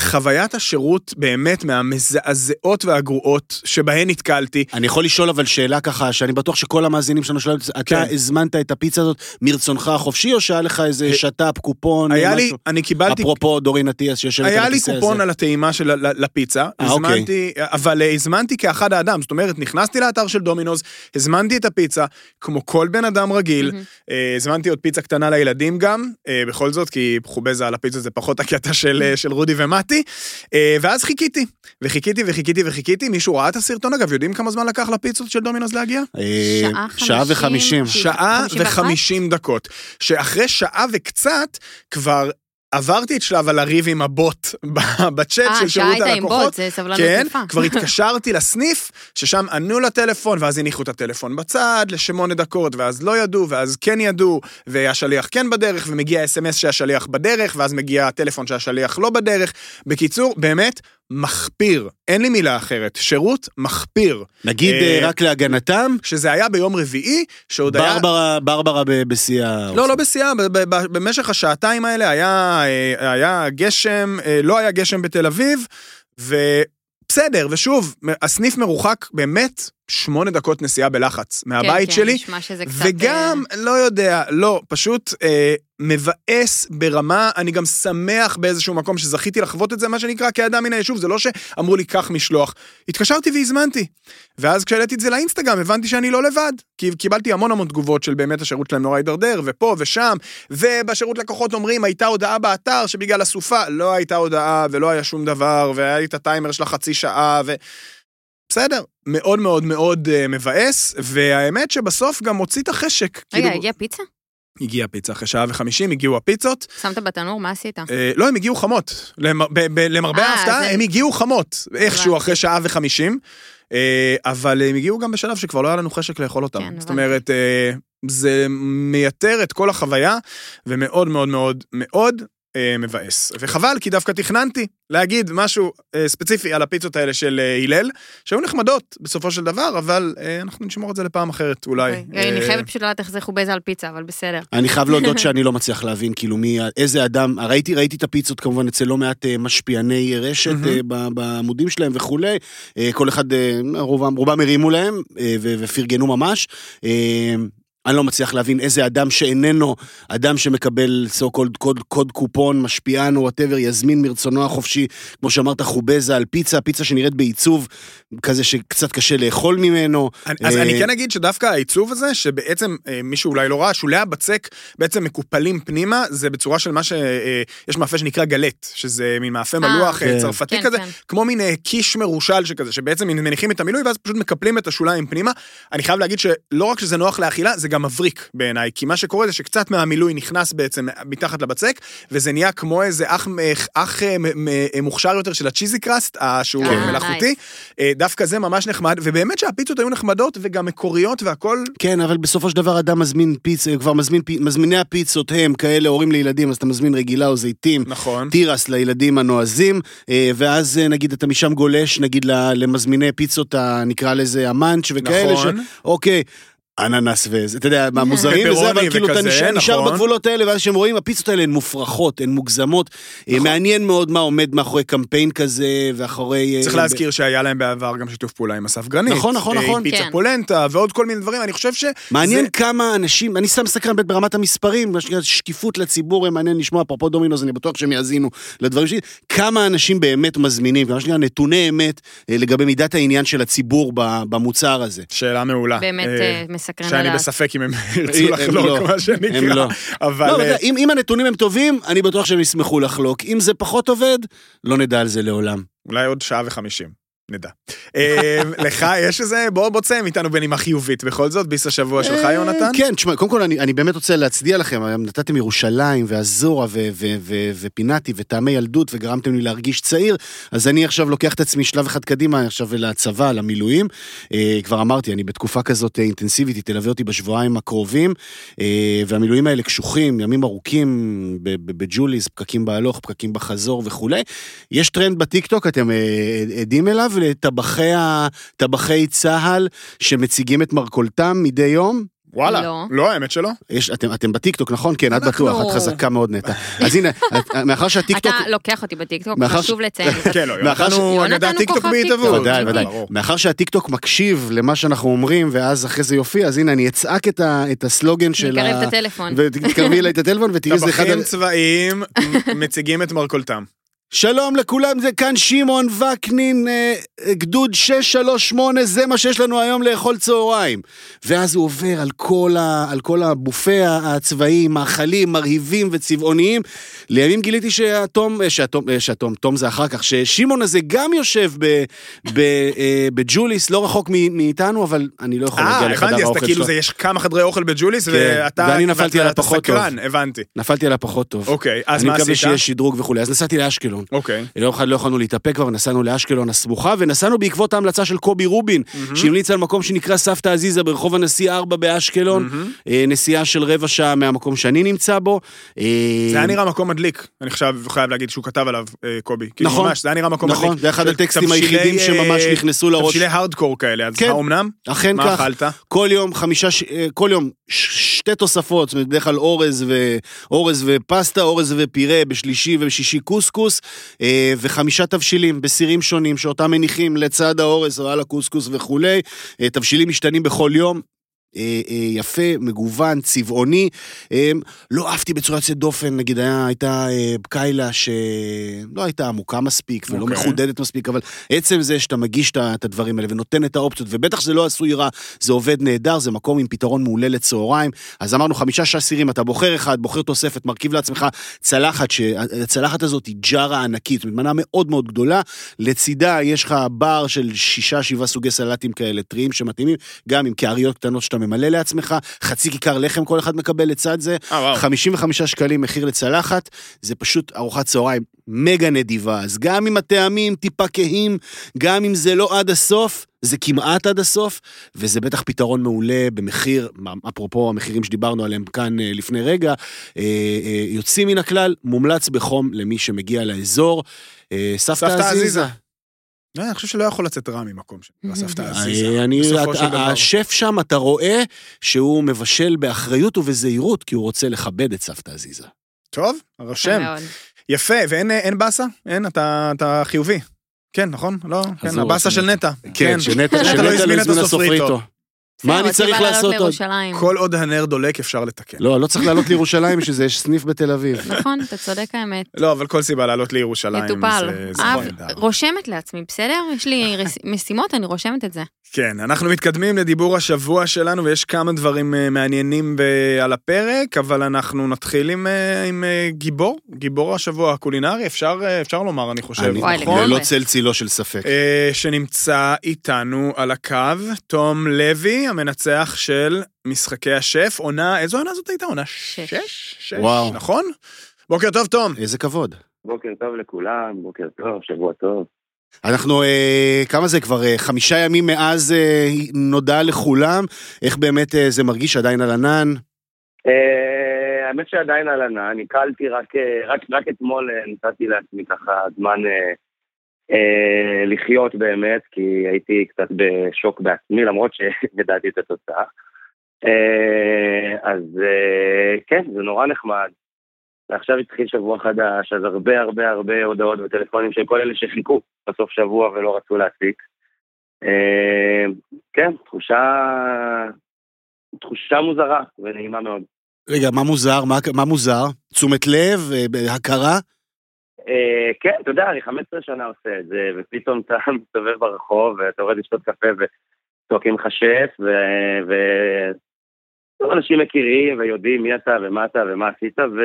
וחוויית השירות באמת מהמזעזעות והגרועות שבהן נתקלתי. אני יכול לשאול אבל שאלה ככה, שאני בטוח שכל המאזינים שלנו שואלים, אתה כן. הזמנת את הפיצה הזאת מרצונך החופשי, או שהיה לך איזה שת"פ, קופון, היה לי, משהו? אני קיבלתי אפרופו דורין אטיאס שיושבת על היה לי הכיסא הזה. קופון על הטעימה של לפיצה, אה, אוקיי. הזמנתי, אבל אה, הזמנתי כאחד האדם, זאת אומרת, נכנסתי לאתר של דומינוז, הזמנתי את הפיצה, כמו כל בן אדם רגיל. אה, הזמנתי עוד פיצה קטנה לילדים גם, אה, בכל זאת, כי חובזה על הפיצה זה פחות הקטע של, אה, של רודי ומתי, אה, ואז חיכיתי, וחיכיתי וחיכיתי וחיכיתי, מישהו ראה את הסרטון אגב, יודעים כמה זמן לקח לפיצות של דומינוז להגיע? אה, שעה וחמישים. חמישים. שעה 51? וחמישים דקות. שאחרי שעה וקצת, כבר עברתי את שלב הלריב עם הבוט בצ'אט אה, של שירות הייתה עם הלקוחות. בוט, זה סבלנות כן, יפה. כבר התקשרתי לסניף, ששם ענו לטלפון, ואז הניחו את הטלפון בצד לשמונה דקות, ואז לא ידעו, ואז כן ידעו, והשליח כן בדרך, ומגיע אס.אם.אס שהשליח בדרך, ואז מגיע הטלפון שהשליח לא בדרך. בקיצור, באמת, מחפיר. אין לי מילה אחרת. שירות מחפיר. נגיד אה, אה, רק להגנתם, שזה היה ביום רביעי, שעוד היה... ברברה, ברברה ב- בשיא ה... לא, לא בשיאה, במשך השעתיים האלה היה, אה, היה גשם, אה, לא היה גשם בתל אביב, ובסדר, ושוב, הסניף מרוחק באמת שמונה דקות נסיעה בלחץ מהבית כן, שלי, כן, נשמע שזה קצת... וגם, לא יודע, לא, פשוט אה, מבאס ברמה, אני גם שמח באיזשהו מקום שזכיתי לחוות את זה, מה שנקרא, כאדם מן היישוב, זה לא שאמרו לי, קח משלוח. התקשרתי והזמנתי. ואז כשהעליתי את זה לאינסטגרם, הבנתי שאני לא לבד. כי קיבלתי המון המון תגובות של באמת השירות שלהם נורא הידרדר, ופה ושם, ובשירות לקוחות אומרים, הייתה הודעה באתר שבגלל הסופה, לא הייתה הודעה ולא היה שום דבר, והיה לי את הטיימר של החצי שעה, ו... בסדר, מאוד מאוד מאוד uh, מבאס, והאמת שבסוף גם הוציא את החשק. רגע, כאילו- הגיע פיצה? הגיעה פיצה, אחרי שעה וחמישים הגיעו הפיצות. שמת בתנור, מה עשית? אה, לא, הם הגיעו חמות. למר, ב, ב, למרבה אה, ההפתעה, זה- הם הגיעו חמות, איכשהו. אחרי שעה וחמישים. אה, אבל הם הגיעו גם בשלב שכבר לא היה לנו חשק לאכול אותם. כן, זאת. אומרת, אה, זה מייתר את כל החוויה, ומאוד מאוד מאוד מאוד אה, מבאס. וחבל, כי דווקא תכננתי להגיד משהו אה, ספציפי על הפיצות האלה של אה, הלל, שהיו נחמדות בסופו של דבר, אבל אה, אנחנו נשמור את זה לפעם אחרת אולי. אוקיי. אני אה, חייבת פשוט לדעת איך זה חובזה על פיצה, אבל בסדר. אני חייב להודות שאני לא מצליח להבין, כאילו, מי, איזה אדם, ראיתי, ראיתי את הפיצות כמובן אצל לא מעט אה, משפיעני רשת מהמם. אה, ב- בעמודים שלהם וכולי, אה, כל אחד, אה, רובם, רובם הרימו להם אה, ופרגנו ממש. אה, אני לא מצליח להבין איזה אדם שאיננו אדם שמקבל so called קוד, קוד קופון, משפיען או whatever, יזמין מרצונו החופשי, כמו שאמרת, חובזה על פיצה, פיצה שנראית בעיצוב כזה שקצת קשה לאכול ממנו. אני- אז אה, אני כן אגיד שדווקא העיצוב הזה, שבעצם אה, מישהו אולי לא ראה, שולי הבצק בעצם מקופלים פנימה, זה בצורה של מה ש... אה, יש מאפה שנקרא גלט, שזה מין מאפה אה. מלוח אה, כן. צרפתי כן, כזה, כן. כמו מין אה, קיש מרושל שכזה, שבעצם מניחים את המילוי ואז פשוט מקפלים את השוליים פנימה. אני חייב להגיד שלא רק שזה נוח לאכילה, זה גם מבריק בעיניי, כי מה שקורה זה שקצת מהמילוי נכנס בעצם מתחת לבצק, וזה נהיה כמו איזה אח, אח אה, מ- מ- מוכשר יותר של הצ'יזי קראסט, אה, שהוא כן. מלאכותי. אה, דווקא זה ממש נחמד, ובאמת שהפיצות היו נחמדות וגם מקוריות והכל, כן, אבל בסופו של דבר אדם מזמין פיצה, כבר מזמין, פי- מזמיני הפיצות הם כאלה הורים לילדים, אז אתה מזמין רגילה או זיתים. נכון. תירס לילדים הנועזים, אה, ואז אה, נגיד אתה משם גולש נגיד ל- למזמיני פיצות, נקרא לזה המאנץ' וכאלה, נכון. ש... אוקיי. אננס וזה, אתה יודע, מה מוזרים וזה, אבל כאילו אתה נשאר, נשאר נכון. בגבולות האלה, ואז כשהם רואים, הפיצות האלה הן מופרכות, הן מוגזמות. אה, נכון. מעניין מאוד מה עומד מאחורי קמפיין כזה, ואחורי... אה, צריך להזכיר שהיה להם בעבר גם שיתוף פעולה עם אסף גרנית. נכון, נכון, אה, נכון. פיצה כן. פולנטה ועוד כל מיני דברים, אני חושב ש... מעניין זה- כמה אנשים, אני סתם מסקרן באמת ברמת המספרים, מה שנקרא שקיפות לציבור, מעניין לשמוע, אפרופו דומינוס, אני בטוח שהם יאזינו לדברים שלי, כמה אנשים באמת מזמינים, ומה שנקרא נתוני אמת לגבי מידת העניין של הציבור ב- במוצר הזה. שאלה מעולה. באמת מסקרן שאני לדעת. בספק אם הם ירצו הם לחלוק, לא. מה שנקרא. הם לא. אבל... לא, אבל אה, אם הנתונים הם טובים, אני בטוח שהם ישמחו לחלוק. אם זה פחות עובד, לא נדע על זה לעולם. אולי עוד שעה וחמישים. נדע. אה, לך יש איזה, בוא בוא תסיים איתנו בנימה חיובית בכל זאת, ביס השבוע שלך אה, יונתן? כן, תשמע, קודם כל אני, אני באמת רוצה להצדיע לכם, נתתם ירושלים ואזורה ופינאטי וטעמי ילדות וגרמתם לי להרגיש צעיר, אז אני עכשיו לוקח את עצמי שלב אחד קדימה עכשיו לצבא, למילואים. אה, כבר אמרתי, אני בתקופה כזאת אה, אינטנסיבית, היא תלווה אותי בשבועיים הקרובים, והמילואים האלה קשוחים, ימים ארוכים בג'וליס, פקקים בהלוך, פקקים בחזור וכולי. יש טרנד בטיקטוק, אתם עדים אליו, לטבחי ה- טבחי צה"ל שמציגים את מרכולתם מדי יום. וואלה. לא. לא, האמת שלא. יש, אתם, אתם בטיקטוק, נכון? כן, את אנחנו- בטוח, את חזקה מאוד נטע. אז הנה, את- מאחר שהטיקטוק... אתה לוקח אותי בטיקטוק, מאחר חשוב לציין. כן, לא, מאחר יונתן ש- הוא אגדת הוא טיקטוק כוכב בהתהוות. טיקטוק. ודאי, ודאי. מאחר שהטיקטוק מקשיב למה שאנחנו אומרים, ואז אחרי זה יופיע, אז הנה, אני אצעק את, ה, את הסלוגן של ה... נקרב את הטלפון. ותקרבי אליי את הטלפון ותראי שזה אחד... טבחים צבאיים מציגים את מרכולתם. שלום לכולם, זה כאן שמעון וקנין, אה, גדוד 638, זה מה שיש לנו היום לאכול צהריים. ואז הוא עובר על כל, ה, על כל הבופה הצבאי, מאכלים מרהיבים וצבעוניים. לימים גיליתי שהתום, אה, שהתום, אה, שהתום, תום זה אחר כך, ששמעון הזה גם יושב ב, ב, אה, בג'וליס, לא רחוק מאיתנו, אבל אני לא יכול להגיע אה, לחדר הבנתי, אז האוכל אתה כאילו שלו. זה יש כמה חדרי אוכל בג'וליס, כן, ואתה... ואני נפלתי על הפחות טוב. סקרן, הבנתי. נפלתי עליו פחות טוב. אוקיי, אז אני מה מקווה עשית? שיהיה שדרוג וכולי. אז נסעתי לאשקלון. אוקיי. יום אחד לא יכולנו להתאפק כבר, נסענו לאשקלון הסמוכה, ונסענו בעקבות ההמלצה של קובי רובין, שהמליץ על מקום שנקרא סבתא עזיזה ברחוב הנשיא 4 באשקלון, אה, נסיעה של רבע שעה מהמקום שאני נמצא בו. אה, זה היה נראה מקום מדליק, אני חייב חייב להגיד שהוא כתב עליו, אה, קובי. כאילו, נכון. ממש, זה היה נראה מקום מדליק. נכון, זה אחד הטקסטים היחידים שממש אה, נכנסו לראש. תבשילי הארדקור כאלה, אז כן. האומנם? אכן מה כך. אכלת? כל יום חמישה, כל יום שתי תוספות, זאת אומרת, בדרך כלל אורז, ו, אורז ופסטה, אורז ופירה, בשלישי ובשישי קוסקוס, אה, וחמישה תבשילים בסירים שונים, שאותם מניחים לצד האורז או על הקוסקוס וכולי. אה, תבשילים משתנים בכל יום. אה, אה, יפה, מגוון, צבעוני. אה, לא אהבתי בצורה יוצאת דופן, נגיד היה, הייתה אה, קיילה שלא הייתה עמוקה מספיק ולא אוקיי. מחודדת מספיק, אבל עצם זה שאתה מגיש את הדברים האלה ונותן את האופציות, ובטח זה לא עשוי רע, זה עובד נהדר, זה מקום עם פתרון מעולה לצהריים. אז אמרנו חמישה שסירים, אתה בוחר אחד, בוחר תוספת, מרכיב לעצמך צלחת, שהצלחת הזאת היא ג'ארה ענקית, מנה מאוד מאוד גדולה, לצידה יש לך בר של שישה, שבעה סוגי סלטים כאלה, טריים שמתאימים, גם עם קעריות קטנות שאתה ממלא לעצמך, חצי כיכר לחם כל אחד מקבל לצד זה, אה, וואו. 55 שקלים מחיר לצלחת, זה פשוט ארוחת צהריים מגה נדיבה. אז גם אם הטעמים טיפה כהים, גם אם זה לא עד הסוף, זה כמעט עד הסוף, וזה בטח פתרון מעולה במחיר, אפרופו המחירים שדיברנו עליהם כאן אה, לפני רגע, אה, אה, יוצאים מן הכלל, מומלץ בחום למי שמגיע לאזור. סבתא סבתא עזיזה. עזיזה. לא, אני חושב שלא יכול לצאת רע ממקום סבתא עזיזה. אה, של דבר. השף שם, אתה רואה שהוא מבשל באחריות ובזהירות, כי הוא רוצה לכבד את סבתא עזיזה. טוב, רושם. יפה, ואין אין באסה? אין? אתה חיובי. כן, נכון? לא? כן, הבאסה של נטע. כן, שנטע נטע שנטע לא הזמין את הזמין הסופריטו. מה אני צריך לעשות עוד? כל עוד הנר דולק אפשר לתקן. לא, לא צריך לעלות לירושלים בשביל זה, יש סניף בתל אביב. נכון, אתה צודק האמת. לא, אבל כל סיבה לעלות לירושלים. מטופל. רושמת לעצמי, בסדר? יש לי משימות, אני רושמת את זה. כן, אנחנו מתקדמים לדיבור השבוע שלנו, ויש כמה דברים אה, מעניינים על הפרק, אבל אנחנו נתחיל עם, אה, עם אה, גיבור, גיבור השבוע הקולינרי, אפשר, אפשר לומר, אני חושב, אני- נכון? ללא צל צילו של ספק. שנמצא איתנו על הקו, תום לוי, המנצח של משחקי השף, עונה, איזו עונה זאת הייתה? עונה שש. שש? שש, וואו. נכון? בוקר טוב, תום. איזה כבוד. בוקר טוב לכולם, בוקר טוב, שבוע טוב. אנחנו, אה, כמה זה כבר? אה, חמישה ימים מאז אה, נודע לכולם. איך באמת אה, זה מרגיש עדיין על ענן? אה, האמת שעדיין על ענן, נקלתי רק, אה, רק, רק אתמול אה, נתתי לעצמי ככה זמן אה, לחיות באמת, כי הייתי קצת בשוק בעצמי, למרות שידעתי את התוצאה. אה, אז אה, כן, זה נורא נחמד. ועכשיו התחיל שבוע חדש, אז הרבה הרבה הרבה הודעות וטלפונים של כל אלה שחיכו בסוף שבוע ולא רצו להציק. אה, כן, תחושה, תחושה מוזרה ונעימה מאוד. רגע, מה מוזר? מה, מה מוזר? תשומת לב? אה, הכרה? אה, כן, אתה יודע, אני 15 שנה עושה את זה, ופתאום אתה מסתובב ברחוב, ואתה יורד לשתות קפה וצועקים לך שף, ו... ו... אנשים מכירים ויודעים מי אתה ומה אתה ומה עשית, ו...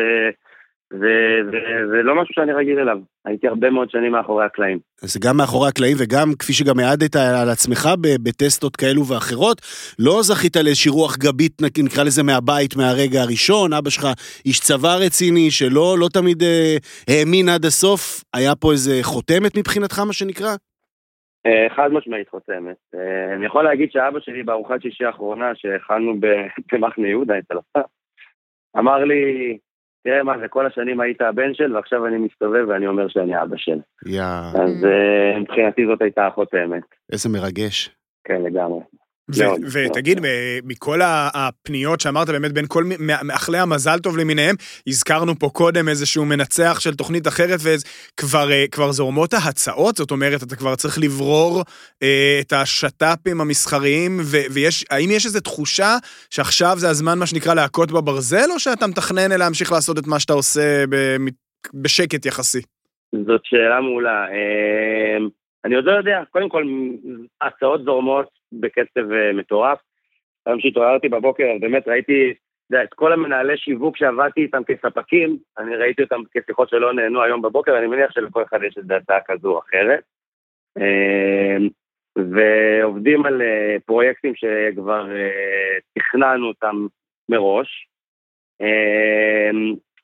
ו- ו- זה לא משהו שאני רגיל אליו. הייתי הרבה מאוד שנים מאחורי הקלעים. זה גם מאחורי הקלעים וגם כפי שגם העדת על עצמך בטסטות כאלו ואחרות, לא זכית לאיזושהי רוח גבית, נק- נקרא לזה מהבית מהרגע הראשון, אבא שלך איש צבא רציני שלא לא תמיד אה, האמין עד הסוף, היה פה איזה חותמת מבחינתך מה שנקרא? אה, חד משמעית חותמת. אה, אני יכול להגיד שאבא שלי בארוחת שישי האחרונה שהכנו ב- במחנה יהודה אצל הסף, אמר לי, תראה מה זה, כל השנים היית הבן של, ועכשיו אני מסתובב ואני אומר שאני אבא של. יא, אז אה, מבחינתי זאת הייתה החותמת. איזה מרגש. כן, לגמרי. מאוד. ותגיד, מכל הפניות שאמרת באמת בין כל מאחלי המזל טוב למיניהם, הזכרנו פה קודם איזשהו מנצח של תוכנית אחרת, וכבר אה, זורמות ההצעות, זאת אומרת, אתה כבר צריך לברור אה, את השת"פים המסחריים, ו- ויש, האם יש איזו תחושה שעכשיו זה הזמן, מה שנקרא, להכות בברזל, או שאתה מתכנן להמשיך לעשות את מה שאתה עושה בשקט יחסי? זאת שאלה מעולה. אה, אני עוד לא יודע, קודם כל, הצעות זורמות בקצב אה, מטורף. היום שהתעוררתי בבוקר, אז באמת ראיתי, את כל המנהלי שיווק שעבדתי איתם כספקים, אני ראיתי אותם כשיחות שלא נהנו היום בבוקר, אני מניח שלכל אחד יש איזו הצעה כזו או אחרת. אה, ועובדים על אה, פרויקטים שכבר תכננו אותם מראש.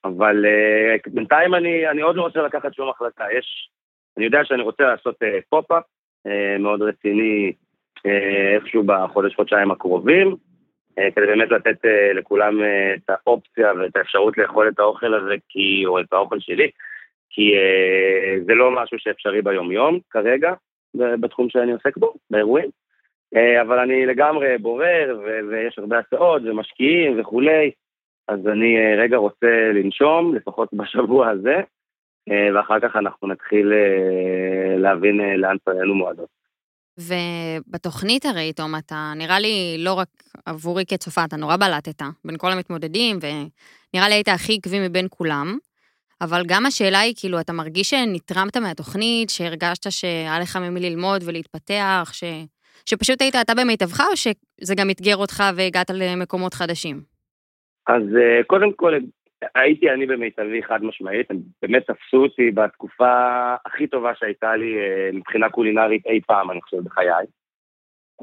אבל בינתיים אני, אני עוד לא רוצה לקחת שום החלטה. יש, אני יודע שאני רוצה לעשות פופ-אפ מאוד רציני אה, איכשהו בחודש-חודשיים הקרובים, אה, כדי באמת לתת אה, לכולם את האופציה ואת האפשרות לאכול את האוכל הזה, כי, או את האוכל שלי, כי זה לא משהו שאפשרי ביום-יום כרגע, בתחום שאני עוסק בו, באירועים. אבל אני לגמרי בורר, ו- ויש הרבה הצעות ומשקיעים וכולי, אז אני רגע רוצה לנשום, לפחות בשבוע הזה, ואחר כך אנחנו נתחיל להבין לאן פנינו מועדות. ובתוכנית הרי, תום, אתה נראה לי לא רק עבורי כצופה, אתה נורא בלטת בין כל המתמודדים, ונראה לי היית הכי עקבי מבין כולם. אבל גם השאלה היא, כאילו, אתה מרגיש שנתרמת מהתוכנית, שהרגשת שהיה לך ממי ללמוד ולהתפתח, ש... שפשוט היית אתה במיטבך, או שזה גם אתגר אותך והגעת למקומות חדשים? אז אה, קודם כל, הייתי אני במיטבי חד משמעית, הם באמת תפסו אותי בתקופה הכי טובה שהייתה לי אה, מבחינה קולינרית אי פעם, אני חושב, בחיי.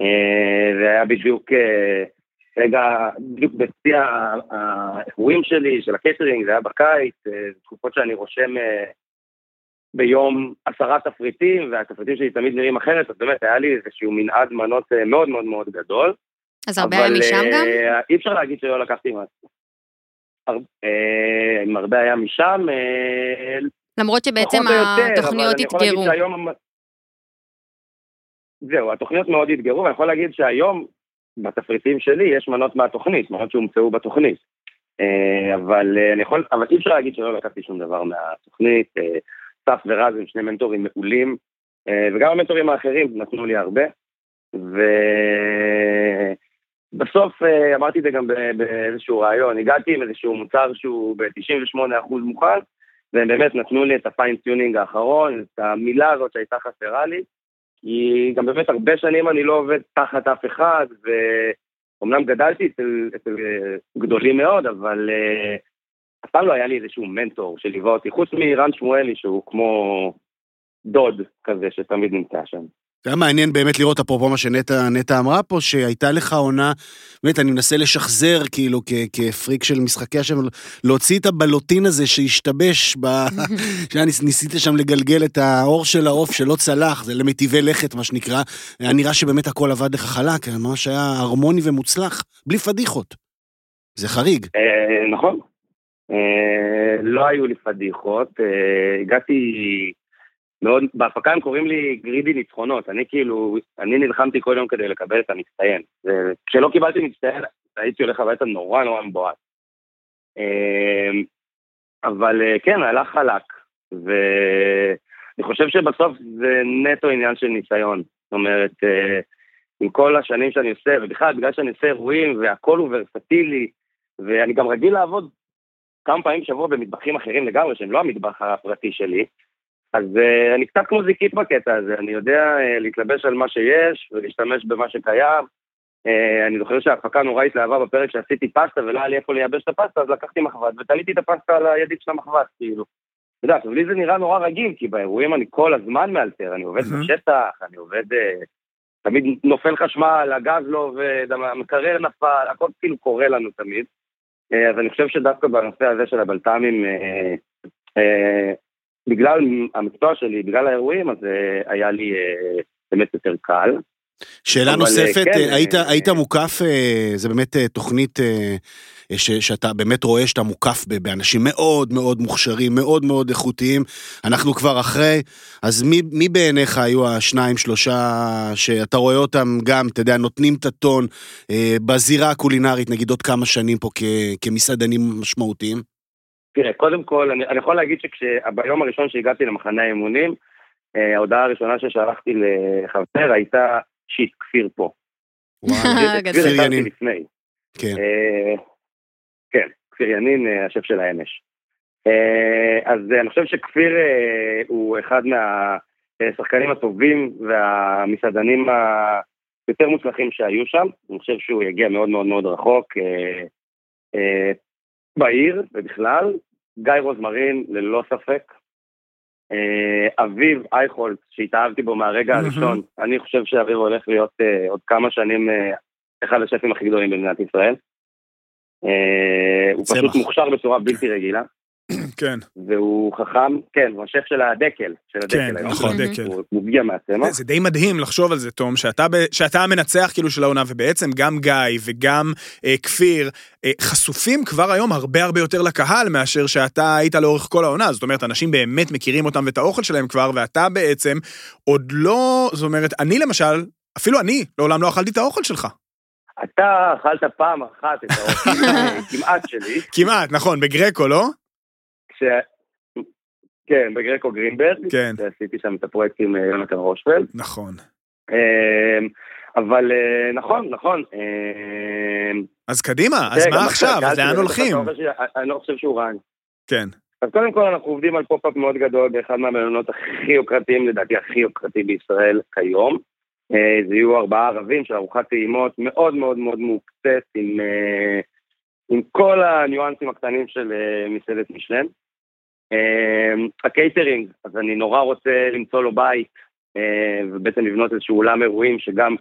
אה, זה היה בדיוק, אה, רגע, בדיוק בשיא האירועים שלי, של הקטרינג, זה היה בקיץ, אה, תקופות שאני רושם אה, ביום עשרה תפריטים, והתפריטים שלי תמיד נראים אחרת, אז באמת היה לי איזשהו מנעד מנות אה, מאוד מאוד מאוד גדול. אז הרבה היה משם גם? אה, אי אפשר להגיד שלא לקחתי מעצמי. אה, אם הרבה היה משם, אה, למרות שבעצם התוכניות אתגרו. זהו, התוכניות מאוד אתגרו, ואני יכול להגיד שהיום בתפריטים שלי יש מנות מהתוכנית, מנות שהומצאו בתוכנית. אה, אבל אני יכול, אבל אי אפשר להגיד שלא לקחתי שום דבר מהתוכנית. אסף ורז הם שני מנטורים מעולים, וגם המנטורים האחרים נתנו לי הרבה. ו... בסוף אה, אמרתי את זה גם באיזשהו ראיון, הגעתי עם איזשהו מוצר שהוא ב-98% מוכן, והם באמת נתנו לי את ה fine-tuning האחרון, את המילה הזאת שהייתה חסרה לי, כי גם באמת הרבה שנים אני לא עובד תחת אף אחד, ואומנם גדלתי אצל, אצל אה, גדולים מאוד, אבל אה, אף פעם לא היה לי איזשהו מנטור שליווה אותי, חוץ מרן שמואלי, שהוא כמו דוד כזה שתמיד נמצא שם. זה היה מעניין באמת לראות, אפרופו מה שנטע נטע אמרה פה, שהייתה לך עונה, באמת, אני מנסה לשחזר, כאילו, כ- כפריק של משחקי השם, להוציא את הבלוטין הזה שהשתבש, ב... שהיה ניס- ניסית שם לגלגל את האור של העוף שלא צלח, זה למטיבי לכת, מה שנקרא. היה נראה שבאמת הכל עבד לך חלק, ממש היה הרמוני ומוצלח, בלי פדיחות. זה חריג. אה, נכון. אה, לא היו לי פדיחות, אה, הגעתי מאוד, בהפקה הם קוראים לי גרידי ניצחונות, אני כאילו, אני נלחמתי כל יום כדי לקבל את המצטיין. כשלא קיבלתי מצטיין, הייתי הולך הביתה נורא נורא מבואס. אה, אבל אה, כן, הלך חלק, ואני חושב שבסוף זה נטו עניין של ניסיון. זאת אומרת, אה, עם כל השנים שאני עושה, ובכלל, בגלל שאני עושה אירועים והכל הוא ורסטילי, ואני גם רגיל לעבוד כמה פעמים בשבוע במטבחים אחרים לגמרי, שהם לא המטבח הפרטי שלי, אז uh, אני קצת כמו זיקית בקטע הזה, אני יודע uh, להתלבש על מה שיש ולהשתמש במה שקיים. Uh, אני זוכר שההפקה נורא התלהבה בפרק שעשיתי פסטה ולא היה לי איפה לייבש את הפסטה, אז לקחתי מחבת ותליתי את הפסטה על הידית של המחבת, כאילו. אתה יודע, עכשיו לי זה נראה נורא רגיל, כי באירועים אני כל הזמן מאלתר, אני עובד. בשטח, אני עובד... תמיד נופל חשמל, הגז לא עובד, המקרר נפל, הכל כאילו קורה לנו תמיד. אה, אז אני חושב שדווקא בנושא הזה של הבלת"מים, אה, אה, בגלל המקצוע שלי, בגלל האירועים, אז אה, היה לי אה, באמת יותר קל. שאלה אבל, נוספת, כן, אה, היית, אה, היית מוקף, אה, זה באמת אה, תוכנית אה, אה, ש, שאתה באמת רואה שאתה מוקף באנשים מאוד מאוד מוכשרים, מאוד מאוד איכותיים, אנחנו כבר אחרי, אז מי, מי בעיניך היו השניים, שלושה, שאתה רואה אותם גם, אתה יודע, נותנים את הטון אה, בזירה הקולינרית, נגיד עוד כמה שנים פה כ, כמסעדנים משמעותיים? תראה, קודם כל, אני, אני יכול להגיד שביום הראשון שהגעתי למחנה האימונים, אה, ההודעה הראשונה ששלחתי לחבר הייתה שיט, כפיר פה. גדול. כפיר הכרתי ינין. לפני. כן. אה, כן, כפיר ינין, אה, השף של האמש. אה, אז אני חושב שכפיר הוא אחד מהשחקנים הטובים והמסעדנים היותר מוצלחים שהיו שם. אני חושב שהוא יגיע מאוד מאוד מאוד רחוק בעיר ובכלל. גיא רוזמרין, ללא ספק. אה, אביב אייכולט, שהתאהבתי בו מהרגע. הראשון, אני חושב שאביב הולך להיות אה, עוד כמה שנים אה, אחד השפים הכי גדולים במדינת ישראל. הוא. פשוט מוכשר בצורה בלתי רגילה, כן, והוא חכם, כן, הוא השף של הדקל, של הדקל כן. נכון. דקל. הוא מגיע מהצמח. זה די מדהים לחשוב על זה, תום, שאתה, ב- שאתה המנצח כאילו של העונה, ובעצם גם גיא וגם אה, כפיר אה, חשופים כבר היום הרבה הרבה יותר לקהל מאשר שאתה היית לאורך כל העונה. זאת אומרת, אנשים באמת מכירים אותם ואת האוכל שלהם כבר, ואתה בעצם עוד לא, זאת אומרת, אני למשל, אפילו אני, לעולם לא אכלתי את האוכל שלך. אתה אכלת פעם אחת את האוכל כמעט שלי, כמעט, נכון, בגרקו, לא? כש... כן, בגרקו גרינברג, כן. שעשיתי שם את הפרויקט עם אה, יונתן רושפלד. נכון. אמ, אבל אה, נכון, נכון. אמ, אז קדימה, אז תראה, מה עכשיו? אז לאן הולכים? שלי, אני- לא חושב שהוא רע. כן. אז קודם כל אנחנו עובדים על פופ-אפ מאוד גדול באחד מהמלונות הכי יוקרתיים, לדעתי הכי יוקרתי בישראל כיום. אה, זה יהיו ארבעה ערבים של ארוחת טעימות מאוד מאוד מאוד מוקצת עם, אה, עם כל הניואנסים הקטנים של אה, מסעדת מישלן. אה, הקייטרינג, אז אני נורא רוצה למצוא לו בית אה, ובעצם לבנות איזשהו אולם אירועים שגם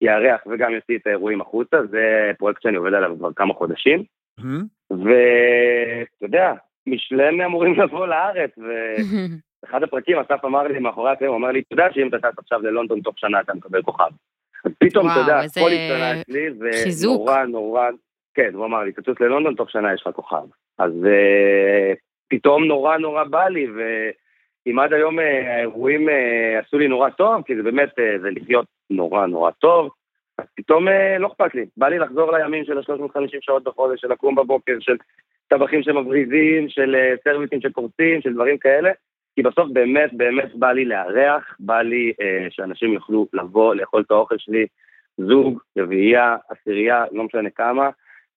יארח וגם יוציא את האירועים החוצה, זה פרויקט שאני עובד עליו כבר כמה חודשים. מהמם. ואתה יודע, מישלן אמורים לבוא לארץ, ואחד הפרקים אסף אמר לי מאחורי הקלעים, הוא אמר לי, אתה יודע שאם אתה טס עכשיו ללונדון תוך שנה אתה מקבל כוכב. אז פתאום, אתה יודע, הכל השתנה אצלי. ונורא נורא, כן, הוא אמר לי, תטוס ללונדון תוך שנה יש לך כוכב. אז אה, פתאום נורא נורא בא לי, ואם עד היום אה, האירועים אה, עשו לי נורא טוב, כי זה באמת, אה, זה לחיות נורא נורא טוב, אז פתאום לא אכפת לי, בא לי לחזור לימים של ה-350 שעות בחודש, של לקום בבוקר, של טבחים שמבריזים, של סרוויסים שקורצים, של דברים כאלה, כי בסוף באמת באמת בא לי לארח, בא לי אה, שאנשים יוכלו לבוא, לאכול את האוכל שלי, זוג, רביעייה, עשירייה, לא משנה כמה,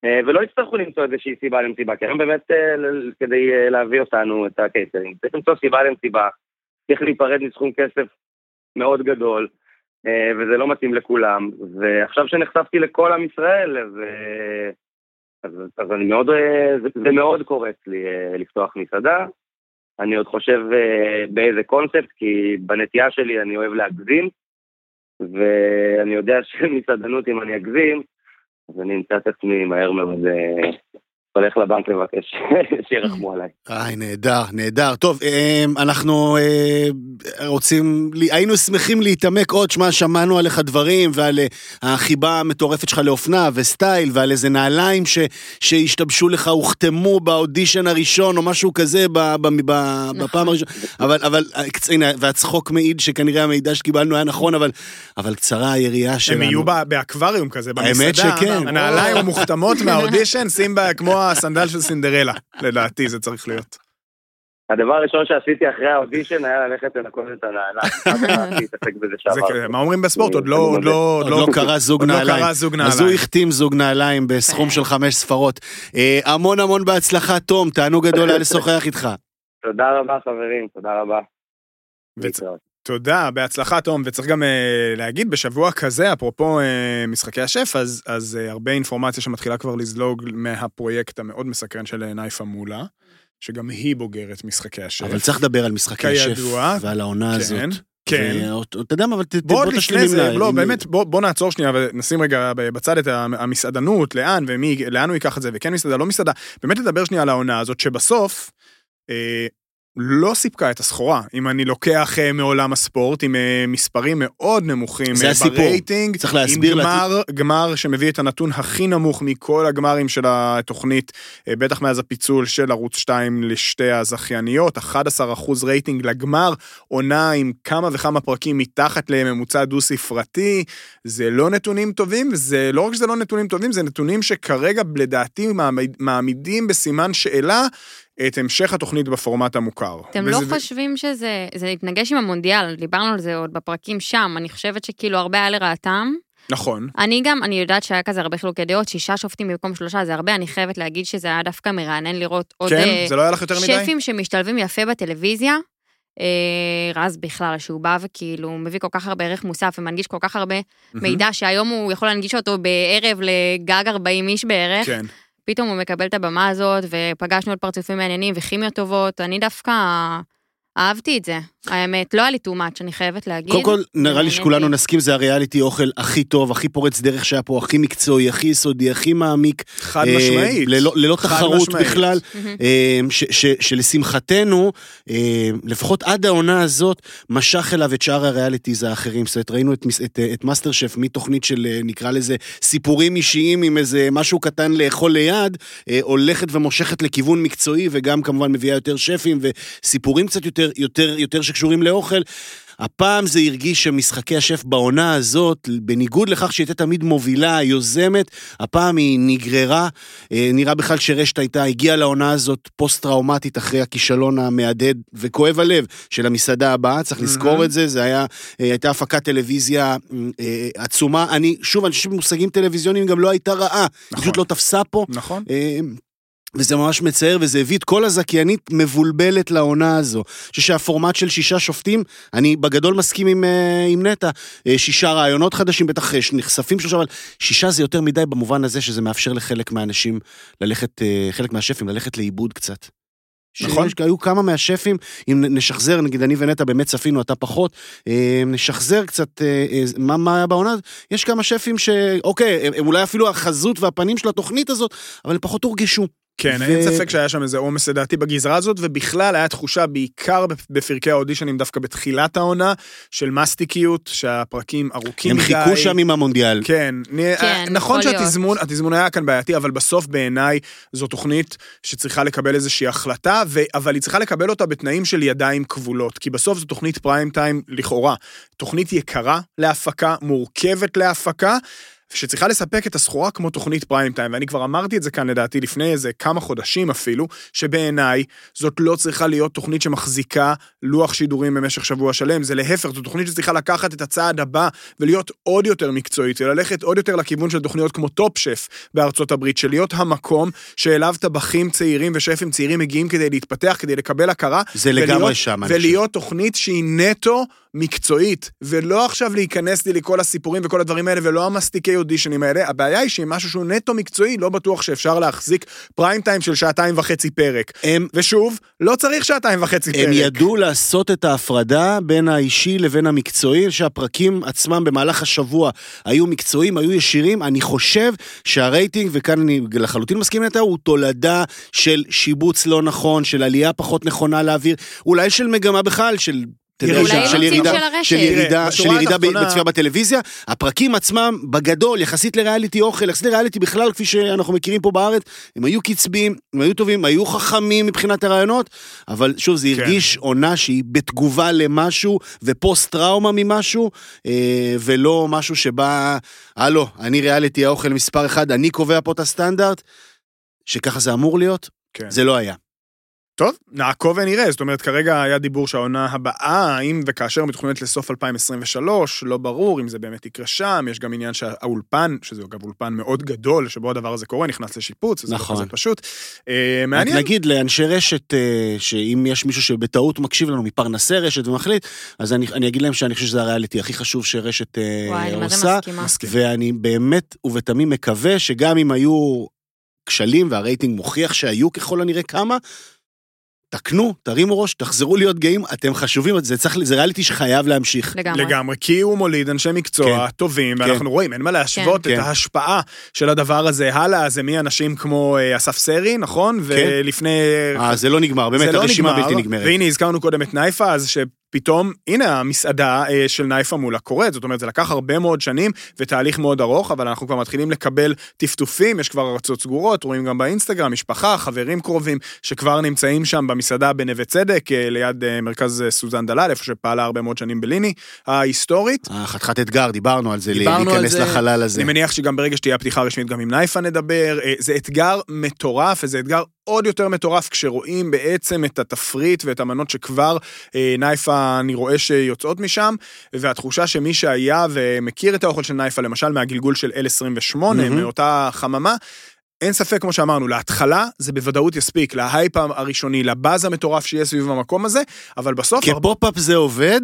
ולא יצטרכו למצוא איזושהי סיבה למסיבה, כי היום באמת אה, כדי אה, להביא אותנו את הקייטרינג, צריך למצוא סיבה למסיבה, צריך להיפרד מסכום כסף מאוד גדול, אה, וזה לא מתאים לכולם, ועכשיו שנחשפתי לכל עם ישראל, אז, אה, אז, אז אני מאוד, אה, זה, מאוד קורץ לי אה, לפתוח מסעדה. אני עוד חושב אה, באיזה קונספט, כי בנטייה שלי אני אוהב להגזים, ואני יודע שמסעדנות, אם אני אגזים, אז אני אמצא את עצמי מהר מאוד אה, הולך לבנק לבקש שירחמו עליי. איי, נהדר, נהדר. טוב, אה, אנחנו אה, רוצים, היינו שמחים להתעמק עוד, שמע, שמענו עליך דברים ועל אה, החיבה המטורפת שלך לאופנה וסטייל ועל איזה נעליים ש, שהשתבשו לך, הוחתמו באודישן הראשון או משהו כזה ב, ב, ב, בפעם הראשונה. אבל, אבל, אה, הנה, והצחוק מעיד שכנראה המידע שקיבלנו היה נכון, אבל, אבל קצרה היריעה שלנו. הם יהיו ב- באקווריום כזה, האמת במסעדה. שכן. הנעליים המוחתמות מהאודישן, שים בה כמו הסנדל של סינדרלה, לדעתי זה צריך להיות. הדבר הראשון שעשיתי אחרי האודישן היה ללכת לנקות את הנעליים. מה אומרים בספורט? עוד לא- לא... לא קרה זוג נעליים. אז הוא. החתים זוג נעליים בסכום של חמש ספרות. אה, המון המון בהצלחה, תום, תענוג גדול היה לשוחח איתך. תודה רבה חברים, תודה רבה. תודה, בהצלחה תום, וצריך גם אה, להגיד, בשבוע כזה, אפרופו אה, משחקי השף, אז, אז אה, הרבה אינפורמציה שמתחילה כבר לזלוג מהפרויקט המאוד מסקרן של אה, נייפה מולה, שגם היא בוגרת משחקי השף. אבל צריך לדבר על משחקי השף. ועל העונה הזאת. כן, כן. ואתה יודע מה, אבל בוא תשלים לה. לא, באמת, בוא, בוא נעצור שנייה ונשים רגע בצד את המסעדנות, לאן ומי, לאן הוא ייקח את זה, וכן מסעדה, לא מסעדה. באמת לדבר שנייה על העונה הזאת, שבסוף, אה, לא סיפקה את הסחורה. אם אני לוקח אה, מעולם הספורט, עם אה, מספרים מאוד נמוכים זה אה, הסיפור. ברייטינג, צריך להסביר עם לת- גמר, גמר שמביא את הנתון הכי נמוך מכל הגמרים של התוכנית, בטח מאז הפיצול של ערוץ 2 לשתי הזכייניות, 11% רייטינג לגמר, עונה עם כמה וכמה פרקים מתחת לממוצע דו-ספרתי, זה לא נתונים טובים, זה לא רק שזה לא נתונים טובים, זה נתונים שכרגע לדעתי מעמיד, מעמידים בסימן שאלה את המשך התוכנית בפורמט המוכר. אתם לא וזה- חושבים שזה זה התנגש עם המונדיאל, דיברנו על זה עוד בפרקים שם, אני חושבת שכאילו הרבה היה לרעתם. נכון. אני גם, אני יודעת שהיה כזה הרבה חילוקי דעות, שישה שופטים במקום שלושה, זה הרבה, אני חייבת להגיד שזה היה דווקא מרענן לראות עוד כן? אה, זה לא היה לך יותר מדי? שפים שמשתלבים יפה בטלוויזיה. אה, רז בכלל, שהוא בא וכאילו מביא כל כך הרבה ערך מוסף ומנגיש כל כך הרבה מידע שהיום הוא יכול להנגיש אותו בערב לגג 40 איש בערך. כן. פתאום הוא מקבל את הבמה הזאת, ופגשנו עוד פרצופים מעניינים וכימיות טובות, אני דווקא אהבתי את זה. האמת, לא היה לי too much, אני חייבת להגיד. קודם כל, נראה לי. שכולנו נסכים, זה הריאליטי אוכל הכי טוב, הכי פורץ דרך שהיה פה, הכי מקצועי, הכי יסודי, הכי מעמיק. חד אה, משמעית. ללא, ללא חד תחרות משמעית. בכלל. אה, ש, ש, שלשמחתנו, אה, לפחות עד העונה הזאת, משך אליו את שאר ה realities האחרים. זאת אומרת, ראינו את, מס- את, את מאסטר שף מתוכנית של, אה, נקרא לזה, סיפורים אישיים עם איזה משהו קטן לאכול ליד, אה, הולכת ומושכת לכיוון מקצועי, וגם כמובן מביאה יותר שפים, וסיפורים קצת יותר, יותר, יותר שקשורים לאוכל. הפעם זה הרגיש שמשחקי השף בעונה הזאת, בניגוד לכך שהיא הייתה תמיד מובילה, יוזמת, הפעם היא נגררה. אה, נראה בכלל שרשת הייתה, הגיעה לעונה הזאת פוסט-טראומטית אחרי הכישלון המהדהד וכואב הלב של המסעדה הבאה, צריך לזכור את זה, זה היה, אה, הייתה הפקת טלוויזיה אה, עצומה. אני, שוב, אני חושב שמושגים טלוויזיוניים גם לא הייתה רעה, נכון. פשוט לא תפסה פה. נכון. וזה ממש מצער, וזה הביא את כל הזכיינית מבולבלת לעונה הזו. אני חושב שהפורמט של שישה שופטים, אני בגדול מסכים עם, אה, עם נטע. אה, שישה רעיונות חדשים, בטח אה, נחשפים שלושה, אבל שישה זה יותר מדי במובן הזה שזה מאפשר לחלק מהאנשים ללכת, חלק מהשפים ללכת לאיבוד קצת. נכון. היו כמה מהשפים, אם נשחזר, נגיד אני ונטע באמת צפינו, אתה פחות, נשחזר קצת מה, מה היה בעונה, יש כמה שפים שאוקיי, הם אולי אפילו החזות והפנים של התוכנית הזאת, אבל הם פחות הורגשו. כן, ו- אין ספק שהיה שם איזה עומס לדעתי בגזרה הזאת, ובכלל היה תחושה, בעיקר בפרקי האודישנים, דווקא בתחילת העונה, של מסטיקיות, שהפרקים ארוכים הם מדי. חיכו שם עם המונדיאל. כן, נ- כן, נכון יכול להיות. שהתזמון התזמון היה כאן בעייתי, אבל בסוף בעיניי זו תוכנית שצריכה לקבל איזושהי החלטה, ו... אבל היא צריכה לקבל אותה בתנאים של ידיים כבולות, כי בסוף זו תוכנית פריים טיים לכאורה. תוכנית יקרה להפקה, מורכבת להפקה, שצריכה לספק את הסחורה כמו תוכנית פריים טיים, ואני כבר אמרתי את זה כאן לדעתי לפני איזה כמה חודשים אפילו, שבעיניי זאת לא צריכה להיות תוכנית שמחזיקה לוח שידורים במשך שבוע שלם, זה להפך, זו תוכנית שצריכה לקחת את הצעד הבא ולהיות עוד יותר מקצועית, וללכת עוד יותר לכיוון של תוכניות כמו טופ שף בארצות הברית, של להיות המקום שאליו טבחים צעירים ושפים צעירים מגיעים כדי להתפתח, כדי לקבל הכרה. זה לגמרי ולהיות- שם, אני חושב. ולהיות תוכנית שהיא נטו מקצועית, ולא עכשיו להיכנס לי לכל הסיפורים וכל הדברים האלה, ולא המסטיקי אודישנים האלה, הבעיה היא שהיא משהו שהוא נטו מקצועי, לא בטוח שאפשר להחזיק פריים טיים של שעתיים וחצי פרק. הם, ושוב, לא צריך שעתיים וחצי פרק. הם ידעו לעשות את ההפרדה בין האישי לבין המקצועי, שהפרקים עצמם במהלך השבוע היו מקצועיים, היו ישירים. אני חושב שהרייטינג, וכאן אני לחלוטין מסכים איתה, הוא תולדה של שיבוץ לא נכון, של עלייה פחות נכונה לאוויר, אולי של מגמה בכלל, של... אתה יודע, אולי של- ירידה, של ירידה, של בצפייה בטלוויזיה, הפרקים עצמם, בגדול, יחסית לריאליטי אוכל, יחסית לריאליטי בכלל, כפי שאנחנו מכירים פה בארץ, הם היו קצביים, הם היו טובים, היו חכמים מבחינת הרעיונות, אבל שוב, זה כן. הרגיש עונה שהיא בתגובה למשהו, ופוסט טראומה ממשהו, אה, ולא משהו שבא, הלו, אני ריאליטי האוכל מספר אחד, אני קובע פה את הסטנדרט, שככה זה אמור להיות, כן. זה לא היה. טוב, נעקוב ונראה, זאת אומרת, כרגע היה דיבור שהעונה הבאה, אם וכאשר מתוכננת לסוף 2023, לא ברור אם זה באמת יקרה שם, יש גם עניין שהאולפן, שזה אגב אולפן מאוד גדול, שבו הדבר הזה קורה, נכנס לשיפוץ, אז זה נכון. לא כזה פשוט. אה, מעניין. נגיד לאנשי רשת, אה, שאם יש מישהו שבטעות מקשיב לנו מפרנסי רשת ומחליט, אז אני, אני אגיד להם שאני חושב שזה הריאליטי הכי חשוב שרשת אה, וואי, אני מה זה עושה, מסכימה. מסכים. ואני באמת ובתמים מקווה שגם אם היו כשלים, והרייטינג מוכיח שהיו ככל הנראה כמה, תקנו, תרימו ראש, תחזרו להיות גאים, אתם חשובים, זה, צריך, זה ריאליטי שחייב להמשיך. לגמרי. לגמרי, כי הוא מוליד אנשי מקצוע טובים, ואנחנו רואים, אין מה להשוות כן. את ההשפעה של הדבר הזה הלאה, זה מאנשים כמו אה, אסף סרי, נכון? ולפני... אה, זה לא נגמר, באמת, לא הרשימה נגמר, בלתי נגמרת. והנה, הזכרנו קודם את נייפה, אז שפתאום, הנה המסעדה אה, של נייפה מולה קורית, זאת אומרת, זה לקח הרבה מאוד שנים ותהליך מאוד ארוך, אבל אנחנו כבר מתחילים לקבל טפטופים, יש כבר ארצות סגורות, רואים גם באינסטגרם, משפחה, חברים קרובים, שכבר נמצאים שם במסעדה בנווה צדק, אה, ליד אה, מרכז סוזן דלל, איפה שפעלה הרבה מאוד שנים בליני ההיסטורית. חתיכת אתגר, דיברנו על זה, דיברנו על להיכנס זה. לחלל הזה. אני מניח שגם ברגע שתהיה הפתיחה הרשמית גם עם נייפה נדבר. זה אתגר מטורף, וזה אתגר עוד יותר מטורף כשרואים בעצם את התפריט ואת המנות שכבר אה, נייפה, אני רואה שיוצאות משם, והתחושה שמי שהיה ומכיר את האוכל של נייפה, למשל מהגלגול של L28, מהמם. מאותה חממה, אין ספק, כמו שאמרנו, להתחלה זה בוודאות יספיק, להייפ הראשוני, לבאז המטורף שיהיה סביב המקום הזה, אבל בסוף... הרבה- כ pop-up זה עובד?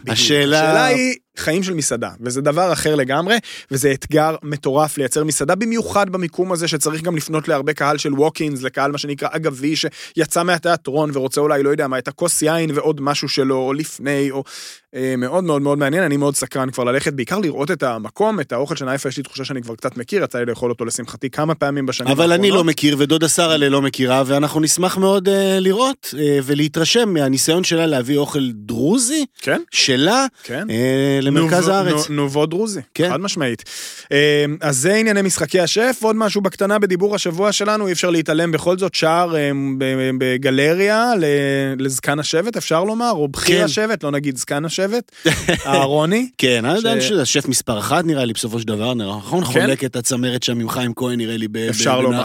בדיוק. השאלה... השאלה היא חיים של מסעדה, וזה דבר אחר לגמרי, וזה אתגר מטורף לייצר מסעדה, במיוחד במיקום הזה שצריך גם לפנות להרבה קהל של walk-ins, לקהל מה שנקרא אגבי, שיצא מהתיאטרון ורוצה אולי, לא יודע מה, את הכוס יין ועוד משהו שלו, או לפני, או מאוד מאוד מאוד מעניין, אני מאוד סקרן כבר ללכת, בעיקר לראות את המקום, את האוכל של נייפה, יש לי תחושה שאני כבר קצת מכיר, יצא לי לאכול אותו לשמחתי כמה פעמים בשנים אבל אני האחרונות. לא מכיר, ודודה שרה לא מכירה, ואנחנו נשמח מאוד אה, לראות אה, ולהתרשם מהניסיון שלה להביא אוכל דרוזי כן, שלה כן. אה, למרכז נובו- הארץ. נו- נובו דרוזי, כן. חד משמעית. אה, אז זה ענייני משחקי השף, עוד משהו בקטנה בדיבור השבוע שלנו, אי אפשר להתעלם בכל זאת, שער אה, ב- בגלריה לזקן השבט, אפשר לומר, או בכיר כן. השבט, לא נגיד זקן השבט, אהרוני. כן, אני יודע ש- שזה השף מספר אחת נראה לי בסופו של דבר, נכון? כן. חולק את הצמרת שם עם חיים כהן נראה לי ב- ב- אפשר לומר.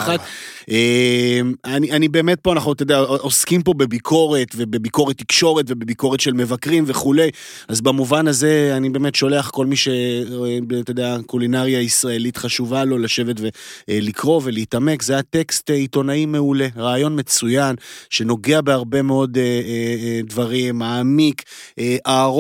אה, אני באמת פה, אנחנו, אתה יודע, עוסקים פה בביקורת, ובביקורת תקשורת, ובביקורת של מבקרים וכולי, אז במובן הזה אני באמת שולח כל מי ש... אה, אתה יודע, קולינריה ישראלית חשובה לו לשבת ולקרוא ולהתעמק, זה היה טקסט אה, עיתונאי מעולה, רעיון מצוין, שנוגע בהרבה מאוד אה, אה, אה, דברים, מעמיק, אה,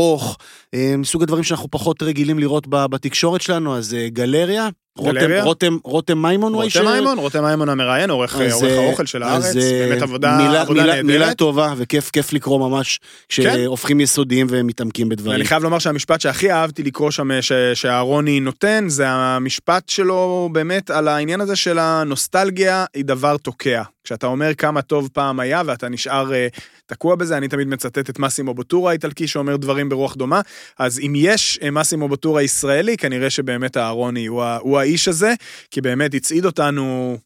ארוך, אה, מסוג הדברים שאנחנו פחות רגילים לראות בתקשורת שלנו, אז אה, גלריה. רותם? רותם, רותם מימון הוא האיש רותם מימון, רותם מימון המראיין, עורך אז, עורך אה, האוכל של אז, הארץ, אה, באמת עבודה מילה, עבודה מילה, מילה נהדרת. טובה, וכיף כיף לקרוא ממש, כן. כשהופכים יסודיים ומתעמקים בדברים. ואני חייב לומר שהמשפט שהכי אהבתי לקרוא שם, שאהרוני נותן, זה המשפט שלו באמת על העניין הזה של הנוסטלגיה היא דבר תוקע. כשאתה אומר כמה טוב פעם היה ואתה נשאר אה, תקוע בזה, אני תמיד מצטט את מאסימו בוטורה האיטלקי שאומר דברים ברוח דומה, אז אם יש אה, מאסימו בוטורה ישראלי, כנראה שבאמת אהרוני הוא, הוא האיש הזה, כי באמת הצעיד אותנו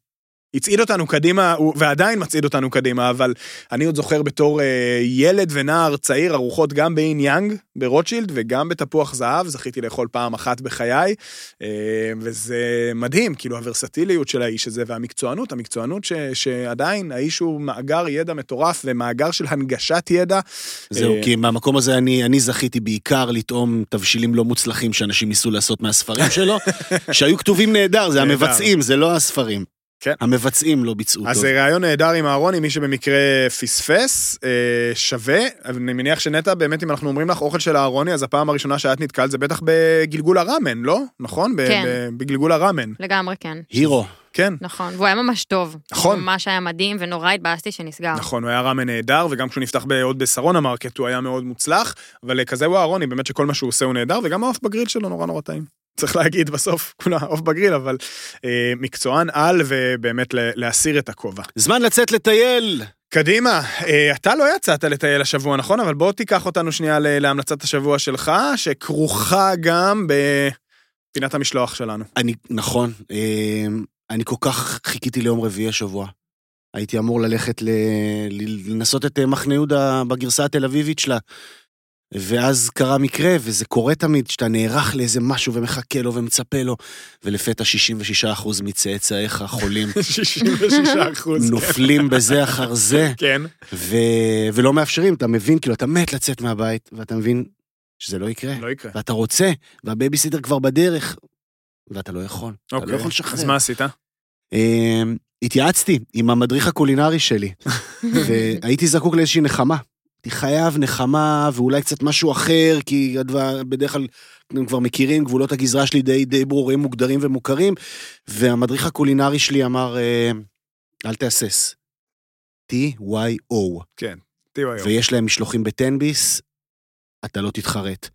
הצעיד אותנו קדימה, ועדיין מצעיד אותנו קדימה, אבל אני עוד זוכר בתור אה, ילד ונער צעיר ארוחות גם באין יאנג ברוטשילד וגם בתפוח זהב, זכיתי לאכול פעם אחת בחיי, אה, וזה מדהים, כאילו הוורסטיליות של האיש הזה והמקצוענות, המקצוענות ש, שעדיין האיש הוא מאגר ידע מטורף ומאגר של הנגשת ידע. זהו, אה, כי מהמקום הזה אני, אני זכיתי בעיקר לטעום תבשילים לא מוצלחים שאנשים ניסו לעשות מהספרים שלו, שהיו כתובים נהדר, זה. המבצעים, זה לא הספרים. כן. המבצעים לא ביצעו אז טוב. זה רעיון נהדר עם אהרוני, מי שבמקרה פספס, אה, שווה. אני מניח שנטע, באמת אם אנחנו אומרים לך אוכל של אהרוני, אז הפעם הראשונה שאת נתקלת זה בטח בגלגול הראמן, לא? נכון? כן. בגלגול הראמן. לגמרי כן. הירו. כן. נכון, והוא היה ממש טוב. נכון. הוא ממש היה מדהים, ונורא התבאסתי שנסגר. נכון, הוא היה ראמן נהדר, וגם כשהוא נפתח עוד בשרונה מרקט הוא היה מאוד מוצלח, אבל אה, כזה הוא אהרוני, באמת שכל מה שהוא עושה הוא נהדר, וגם העוף בגריל שלו נורא נורא טעים. צריך להגיד בסוף, כולה עוף בגריל, אבל אה, מקצוען על, ובאמת להסיר את הכובע. זמן לצאת לטייל. קדימה, אה, אתה לא יצאת לטייל השבוע, נכון? אבל בוא תיקח אותנו שנייה להמלצת השבוע שלך, שכרוכה גם בפינת המשלוח שלנו. אני, נכון, אה, אני כל כך חיכיתי ליום רביעי השבוע. הייתי אמור ללכת ל... ל- לנסות את אה, מחנה יהודה בגרסה התל אביבית שלה. ואז קרה מקרה, וזה קורה תמיד, שאתה נערך לאיזה משהו ומחכה לו ומצפה לו, ולפתע 66% מצאצאיך חולים 66 אחוז. נופלים בזה אחר זה, כן. ו... ולא מאפשרים, אתה מבין, כאילו, אתה מת לצאת מהבית, ואתה מבין שזה לא יקרה. לא יקרה. ואתה רוצה, והבייביסיטר כבר בדרך, ואתה לא יכול. אתה לא אוקיי, יכול לשחרר. אז מה עשית? אמ, התייעצתי עם המדריך הקולינרי שלי, והייתי זקוק לאיזושהי נחמה. הייתי חייב נחמה ואולי קצת משהו אחר, כי הדבר- בדרך כלל הם כבר מכירים, גבולות הגזרה שלי די, די ברורים, מוגדרים ומוכרים, והמדריך הקולינרי שלי אמר, אה, אל תהסס, T-Y-O, תהיו היום. ויש להם משלוחים בטנביס, אתה לא תתחרט.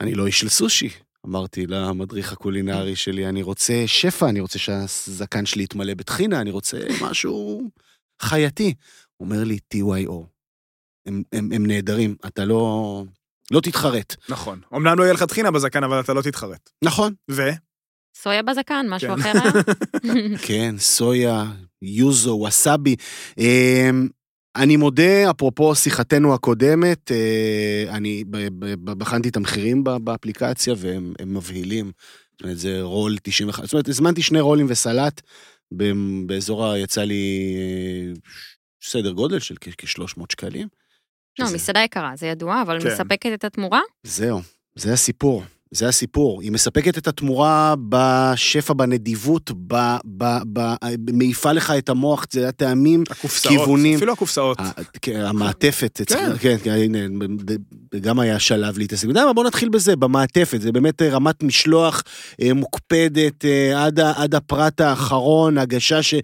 אני לא איש של סושי, אמרתי למדריך הקולינרי שלי, אני רוצה שפע, אני רוצה שהזקן שלי יתמלא בטחינה, אני רוצה משהו חייתי. הוא אומר לי, TYO. הם, הם, הם נהדרים, אתה לא... לא תתחרט. נכון. אמנם לא יהיה לך טחינה בזקן, אבל אתה לא תתחרט. נכון. ו? סויה בזקן, משהו כן. אחר היה? כן, סויה, יוזו, ווסאבי. אמ, אני מודה, אפרופו שיחתנו הקודמת, אה, אני בחנתי את המחירים באפליקציה והם הם מבהילים. זאת אומרת, זה רול 91, זאת אומרת, הזמנתי שני רולים וסלט, ב- באזור ה... יצא לי אה, סדר גודל של כ- כ-300 שקלים. לא, שזה- מסעדה יקרה, זה ידוע, אבל כן. מספקת את התמורה? זהו, זה הסיפור. זה הסיפור. היא מספקת את התמורה בשפע, בנדיבות, ב, ב, ב, מעיפה לך את המוח, זה הטעמים, הקופסאות. כיוונים. אפילו הקופסאות. כן, המעטפת, כן. כן, כן, הנה, גם היה שלב להתעסק. אתה יודע מה, בוא נתחיל בזה, במעטפת, זה באמת רמת משלוח אה, מוקפדת אה, עד, עד הפרט האחרון, הגשה ש,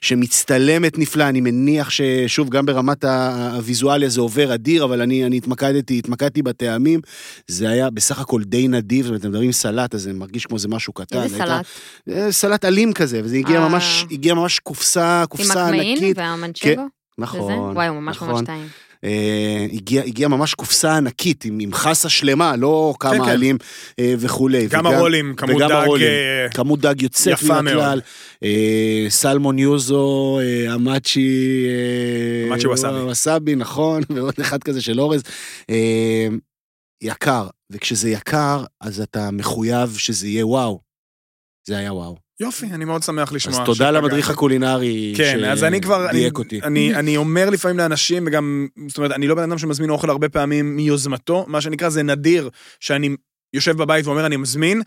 שמצטלמת נפלא, אני מניח ששוב, גם ברמת הוויזואליה זה עובר אדיר, אבל אני, אני התמקדתי, התמקדתי בטעמים, זה היה בסך הכל די נדיב, זאת אומרת, אתם מדברים סלט, אז זה מרגיש כמו איזה משהו קטן. איזה סלט? אה, סלט אלים כזה, וזה הגיע אה. ממש, הגיע ממש קופסה, עם קופסה הקמעין ענקית. והמנצ'גו? וזה? נכון, וואי, הוא ממש נכון. ממש טעים. אה, הגיע, הגיע ממש קופסה ענקית, עם, עם חסה שלמה, לא כן, כמה כן. עלים אה, וכולי. גם וגם- הרולים, כמות וגם דג... הרולים. אה, כמות דג יוצאת מן הכלל. אה, סלמון יוזו, אה, אמצ'י... אה, אמצ'י ווסאבי. ווסאבי, נכון, ועוד אחד כזה של אורז. אה, יקר, וכשזה יקר, אז אתה מחויב שזה יהיה וואו. זה היה וואו. יופי, אני מאוד שמח לשמוע. אז תודה. למדריך הקולינרי כן, אז אני כבר, אני, אותי. אני, אני אומר לפעמים לאנשים, וגם, זאת אומרת, אני לא בן אדם שמזמין אוכל הרבה פעמים מיוזמתו, מה שנקרא זה נדיר שאני יושב בבית ואומר אני מזמין.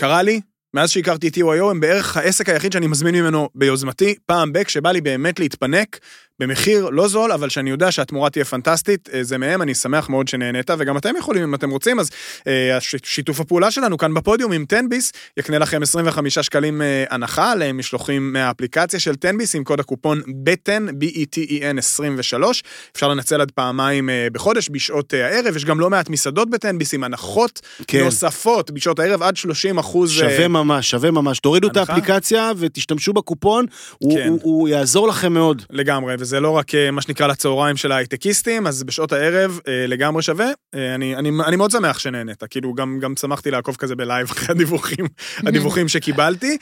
קרה לי, מאז שהכרתי את TYO, הם בערך העסק היחיד שאני מזמין ממנו ביוזמתי, פעם ב, כשבא לי באמת להתפנק, במחיר לא זול, אבל שאני יודע שהתמורה תהיה פנטסטית, אה, זה מהם, אני שמח מאוד שנהנית, וגם אתם יכולים אם אתם רוצים, אז אה, שיתוף הפעולה שלנו כאן בפודיום עם 10ביס, יקנה לכם 25 שקלים אה, הנחה למשלוחים מהאפליקציה של 10ביס עם קוד הקופון בטן, B-E-T-E-N 23. אפשר לנצל עד פעמיים בחודש בשעות הערב, יש גם לא מעט מסעדות ב-10ביס עם הנחות כן. נוספות בשעות הערב עד 30 אחוז. שווה ממש, שווה ממש. תורידו את הנחה? האפליקציה ותשתמשו בקופון, הוא, כן. הוא, הוא יעזור לכם מאוד. לגמרי, וזה לא רק אה, מה שנקרא לצהריים של ההייטקיסטים, אז בשעות הערב אה, לגמרי שווה. אה, אני, אני, אני מאוד שמח שנהנית, כאילו גם, גם שמחתי לעקוב כזה בלייב אחרי הדיווחים, הדיווחים שקיבלתי.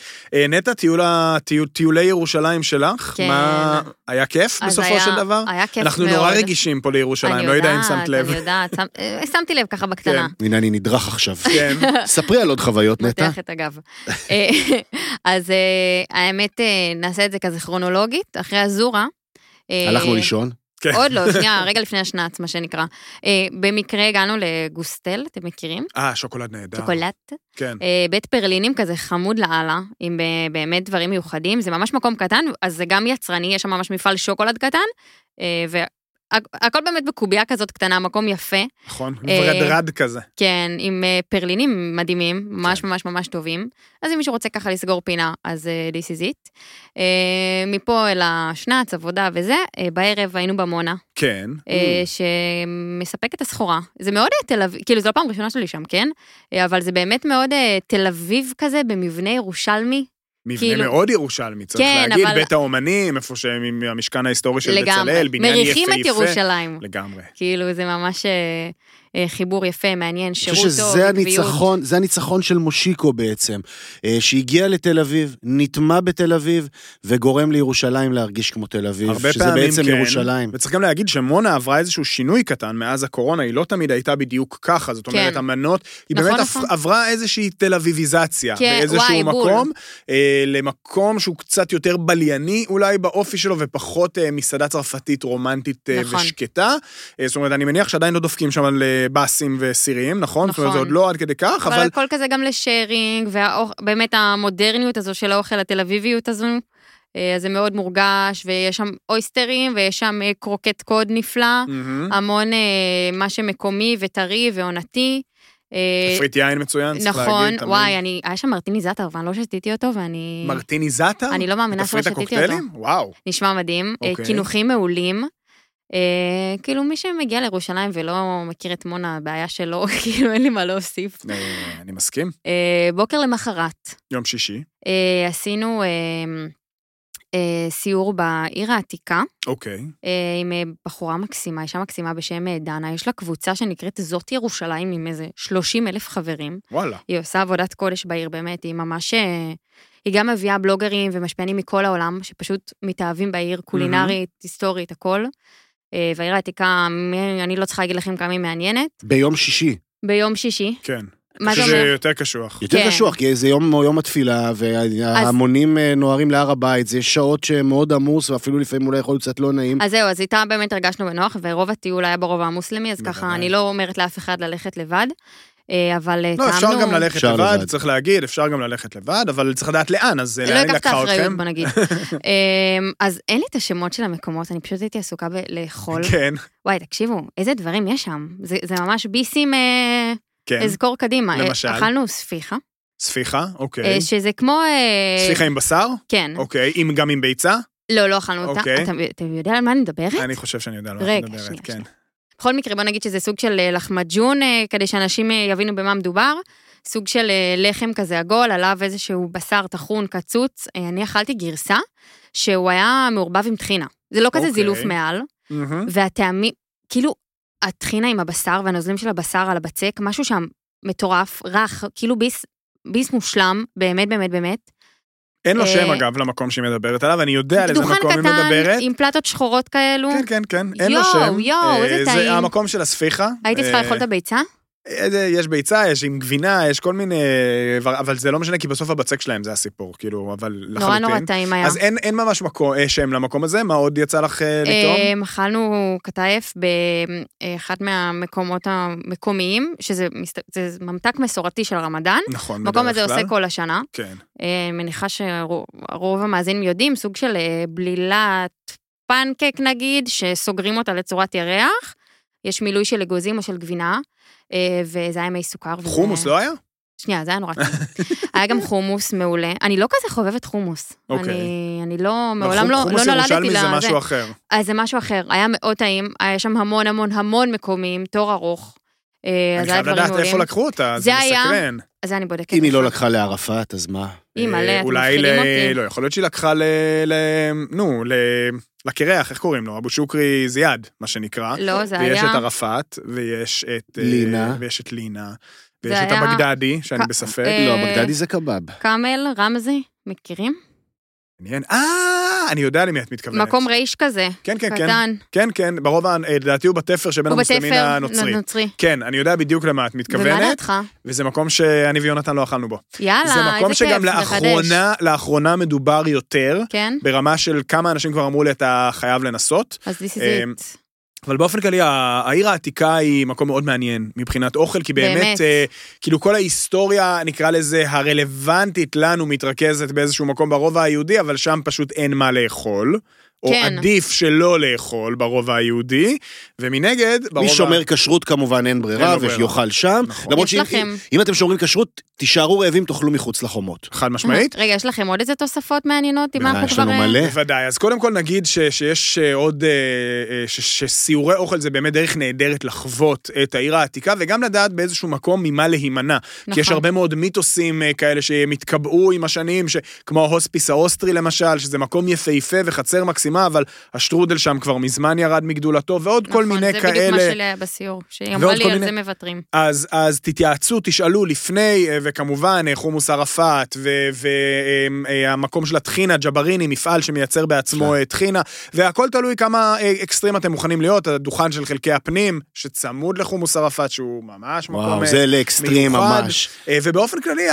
נטע, טיול, טיול, טיולי ירושלים שלך, כן. מה, היה כיף בסופו היה- של דבר? היה כיף אנחנו מאוד. נורא רגישים פה לירושלים, אני לא יודע אם שמת לב. אני יודעת, אה, שמתי לב ככה בקטנה. הנה אני נדרך עכשיו. כן. ספרי על עוד חוויות נטע. מותח את הגב. אז האמת, נעשה את זה כזה כרונולוגית, אחרי הזורה. אה, הלכנו לישון. כן. עוד לא, שנייה, רגע לפני השנץ, מה שנקרא. אה, במקרה הגענו לגוסטל, אתם מכירים? אה, שוקולד נהדר. שוקולט. כן. אה, בית פרלינים כזה חמוד לאללה, עם באמת דברים מיוחדים, זה ממש מקום קטן, אז זה גם יצרני, יש שם ממש מפעל שוקולד קטן, והכל באמת בקובייה כזאת קטנה, מקום יפה, נכון, אה, ורדרד כזה. כן, עם אה, פרלינים מדהימים, ממש כן. ממש ממש טובים. אז אם מישהו רוצה ככה לסגור פינה, אז אה, this is it. מפה אל השנץ, עבודה וזה, בערב היינו במונה, כן. שמספק את הסחורה. זה מאוד תל אביב, כאילו זו לא פעם ראשונה שלי שם, כן? אבל זה באמת מאוד תל אביב כזה, במבנה ירושלמי. מבנה כאילו- מאוד ירושלמי, צריך כן, להגיד, אבל- בית האומנים, איפה שהם המשכן ההיסטורי של לגמרי. בצלאל, בניין מריחים יפהפה. את ירושלים. לגמרי. כאילו, זה ממש אה, חיבור יפה, מעניין, אני שירות חושב טוב, שזה עקביות. הניצחון, זה הניצחון של מושיקו בעצם, אה, שהגיע לתל אביב, נטמע בתל אביב, וגורם לירושלים להרגיש כמו תל אביב, הרבה שזה פעמים בעצם כן. ירושלים. וצריך גם להגיד שמונה עברה איזשהו שינוי קטן מאז הקורונה, היא לא תמיד הייתה בדיוק ככה, זאת אומרת, כן. המנות, היא נכון, באמת נכון. עברה איזושהי תל אביביזציה, כן, באיזשהו וואי. מקום, אה, למקום שהוא קצת יותר בלייני אולי באופי שלו, ופחות אה, מסעדה צרפתית רומנטית אה, נכון. ושקטה. אה, זאת אומרת, אני מניח שעדיין לא דופקים שם על אה, באסים וסירים, נכון? זאת אומרת, זה נכון. עוד לא עד כדי כך, אבל אבל... הכל כזה גם לשיירינג, ובאמת המודרניות הזו של האוכל, התל אביביות הזו, אה, אז זה מאוד מורגש, ויש שם אויסטרים, ויש שם אה, קרוקט קוד נפלא, מהמם. המון אה, מה שמקומי וטרי ועונתי. תפריט יין מצוין, צריך נכון, להגיד. תמיד. וואי, אני, היה שם מרטיני זאטר, ואני לא שתיתי אותו, ואני... מרטיני זאטר? אני לא מאמינה שלא תפריט שתיתי אותו. הקוקטיילים? וואו. נשמע מדהים. אוקיי. קינוחים מעולים. אה, כאילו, מי שמגיע לירושלים ולא מכיר את מונה, הבעיה שלו, כאילו, אין לי מה להוסיף. אה, אני מסכים. אה, בוקר למחרת, יום שישי. אה, עשינו אה, אה, סיור בעיר העתיקה, אוקיי. אה, עם אה, בחורה מקסימה, אישה מקסימה בשם אה, דנה, יש לה קבוצה שנקראת זאת ירושלים עם איזה 30 אלף חברים. וואלה. היא עושה עבודת קודש בעיר, באמת, היא ממש... אה, היא גם מביאה בלוגרים ומשפיענים מכל העולם, שפשוט מתאהבים בעיר, קולינרית, היסטורית, הכל. אה, והעיר העתיקה, אני לא צריכה להגיד לכם כמה היא מעניינת. ביום שישי. ביום שישי, כן. מה זה שזה אומר? יותר קשוח. יותר כן. קשוח, כי זה יום, יום התפילה, וההמונים אה, נוהרים להר הבית, זה שעות שמאוד עמוס, ואפילו לפעמים אולי יכול להיות קצת לא נעים. אז זהו, אז איתה באמת הרגשנו בנוח, ורוב הטיול היה ברובע המוסלמי, אז ככה. אני לא אומרת לאף אחד ללכת לבד, אבל אה, לא, טעמנו... אפשר גם ללכת אפשר לבד, לבד. צריך להגיד, אפשר גם ללכת לבד, אבל צריך לדעת לאן, אז לא לאן היא אקח את לקחה האחריות, אתכם? בוא נגיד. אה, אז אין לי את השמות של המקומות, אני פשוט הייתי עסוקה בלאכול. כן, וואי, תקשיבו, איזה דברים יש שם. זה זה ממש ביסים, אה, כן. אזכור קדימה. אה, למשל? אכלנו ספיחה, ספיחה, אוקיי. אה, שזה כמו... אה, ספיחה עם בשר? כן. אוקיי. עם- גם עם ביצה? לא, לא אכלנו אותה. אוקיי. אתה אתה יודע על מה אני מדברת? אני חושב שאני יודע על מה את רגע, מדברת, שנייה, כן. שנייה. בכל מקרה, בוא נגיד שזה סוג של אה, לחמג'ון, אה, כדי שאנשים אה, יבינו במה מדובר. סוג של לחם כזה עגול, עליו איזשהו בשר טחון, קצוץ. אני אכלתי גרסה שהוא היה מעורבב עם טחינה. זה לא כזה אוקיי. זילוף מעל, מהמם. והטעמים, כאילו, הטחינה עם הבשר והנוזלים של הבשר על הבצק, משהו שם מטורף, רך, כאילו ביס, ביס מושלם, באמת, באמת, באמת. אין לו אה, שם, אגב, למקום שהיא מדברת עליו, אני יודע על איזה דוכן מקום היא קטן מדברת. עם פלטות שחורות כאלו. כן, כן, כן, אין לו יואו, שם. יואו, אה, איזה זה טעים. המקום של הספיחה. הייתי צריכה אה, לאכול את הביצה? יש ביצה, יש עם גבינה, יש כל מיני... אבל זה לא משנה, כי בסוף הבצק שלהם זה הסיפור, כאילו, אבל לחלוטין. נורא נורא טעים היה. אז אין, אין ממש מקום, אה, שם למקום הזה, מה עוד יצא לך אה, לטעום? אמ, אכלנו כתף באחד מהמקומות המקומיים, שזה זה ממתק מסורתי של רמדאן. נכון, המקום בדרך הזה כלל. עושה כל השנה. כן. אה, מניחה שרוב המאזינים יודעים, סוג של אה, בלילת פנקק נגיד, שסוגרים אותה לצורת ירח. יש מילוי של אגוזים או של גבינה, אה, וזה היה מי סוכר. וזה- חומוס לא היה? שנייה, זה היה נורא טעים. היה גם חומוס מעולה. אני לא כזה חובבת חומוס. אוקיי. אני, אני לא, אבל מעולם לא, חומוס לא נולדתי ירושלמי זה לזה. משהו אחר. אז זה משהו אחר, היה מאוד טעים, היה שם המון המון המון מקומים, תור ארוך. אה, אני חייב לדעת. איפה לקחו אותה, זה זה היה- מסקרן. אז זה אני בודקת. אם היא לא. לקחה לערפאת, אז מה? היא מלא, אה, אתם אולי מפחידים ל- אותי. לא, יכול להיות שהיא לקחה ל... ל... נו, ל... לקרח, איך קוראים לו? אבו שוקרי זיאד, מה שנקרא. לא, זה ויש היה... את ערפאת, ויש את... אה, לינה. ויש את לינה. ויש את היה- הבגדדי, שאני כ- בספק. אה, לא, בגדדי זה קבב. קאמל, רמזי, מכירים? מעניין. אה, אני יודע למי את מתכוונת. מקום רייש כזה, כן, כן, כן. קטן. כן, כן, ברוב, אה, לדעתי הוא בתפר שבין המוסלמין הנוצרי. נוצרי. כן, אני יודע בדיוק למה את ומה מתכוונת, דעתך? וזה מקום שאני ויונתן לא אכלנו בו. יאללה, זה מקום איזה כיף, שגם מחדש. לאחרונה, לאחרונה מדובר יותר, כן? ברמה של כמה אנשים כבר אמרו לי, אתה חייב לנסות. אז this is אמ, it. אבל באופן כללי, העיר העתיקה היא מקום מאוד מעניין מבחינת אוכל, כי באמת, באמת. אה, כאילו כל ההיסטוריה, נקרא לזה, הרלוונטית לנו, מתרכזת באיזשהו מקום ברובע היהודי, אבל שם פשוט אין מה לאכול. או כן. עדיף שלא לאכול ברובע היהודי, ומנגד, ברובע... מי שומר כשרות כמובן אין ברירה. ויאכל שם. נכון. למרות יש שאם לכם. אם אתם שומרים כשרות, תישארו רעבים, תאכלו מחוץ לחומות. חד משמעית. רגע, יש לכם עוד איזה תוספות מעניינות? אם אנחנו יש כבר... לנו אה, מלא. בוודאי, אז קודם כל נגיד ש, שיש אה, עוד, אה, ש, שסיורי אוכל זה באמת דרך נהדרת לחוות את העיר העתיקה, וגם לדעת באיזשהו מקום ממה להימנע. כי יש נכון. הרבה מאוד מיתוסים כאלה שהם התקבעו עם השנים, ש, כמו ההוספיס האוסטרי למשל, שזה מקום יפהפה וחצר מקסימה, אבל השטרודל שם כבר מזמן ירד מגדולתו, ועוד כל מיני נכון, זה בדיוק מה כאלה. שלי היה בסיור, שהיא אמרה לי כל על מיני- זה מוותרים. אז, אז תתייעצו, תשאלו לפני, אה, וכמובן אה, חומוס ערפאת, והמקום של הטחינה, ג'בריני, מפעל שמייצר בעצמו אה, טחינה, והכל תלוי כמה אה, אקסטרים אתם מוכנים להיות, הדוכן של חלקי הפנים, שצמוד לחומוס ערפאת, שהוא ממש מקום... וואו, אה, זה לאקסטרים מיוחד. ממש. אה, ובאופן כללי,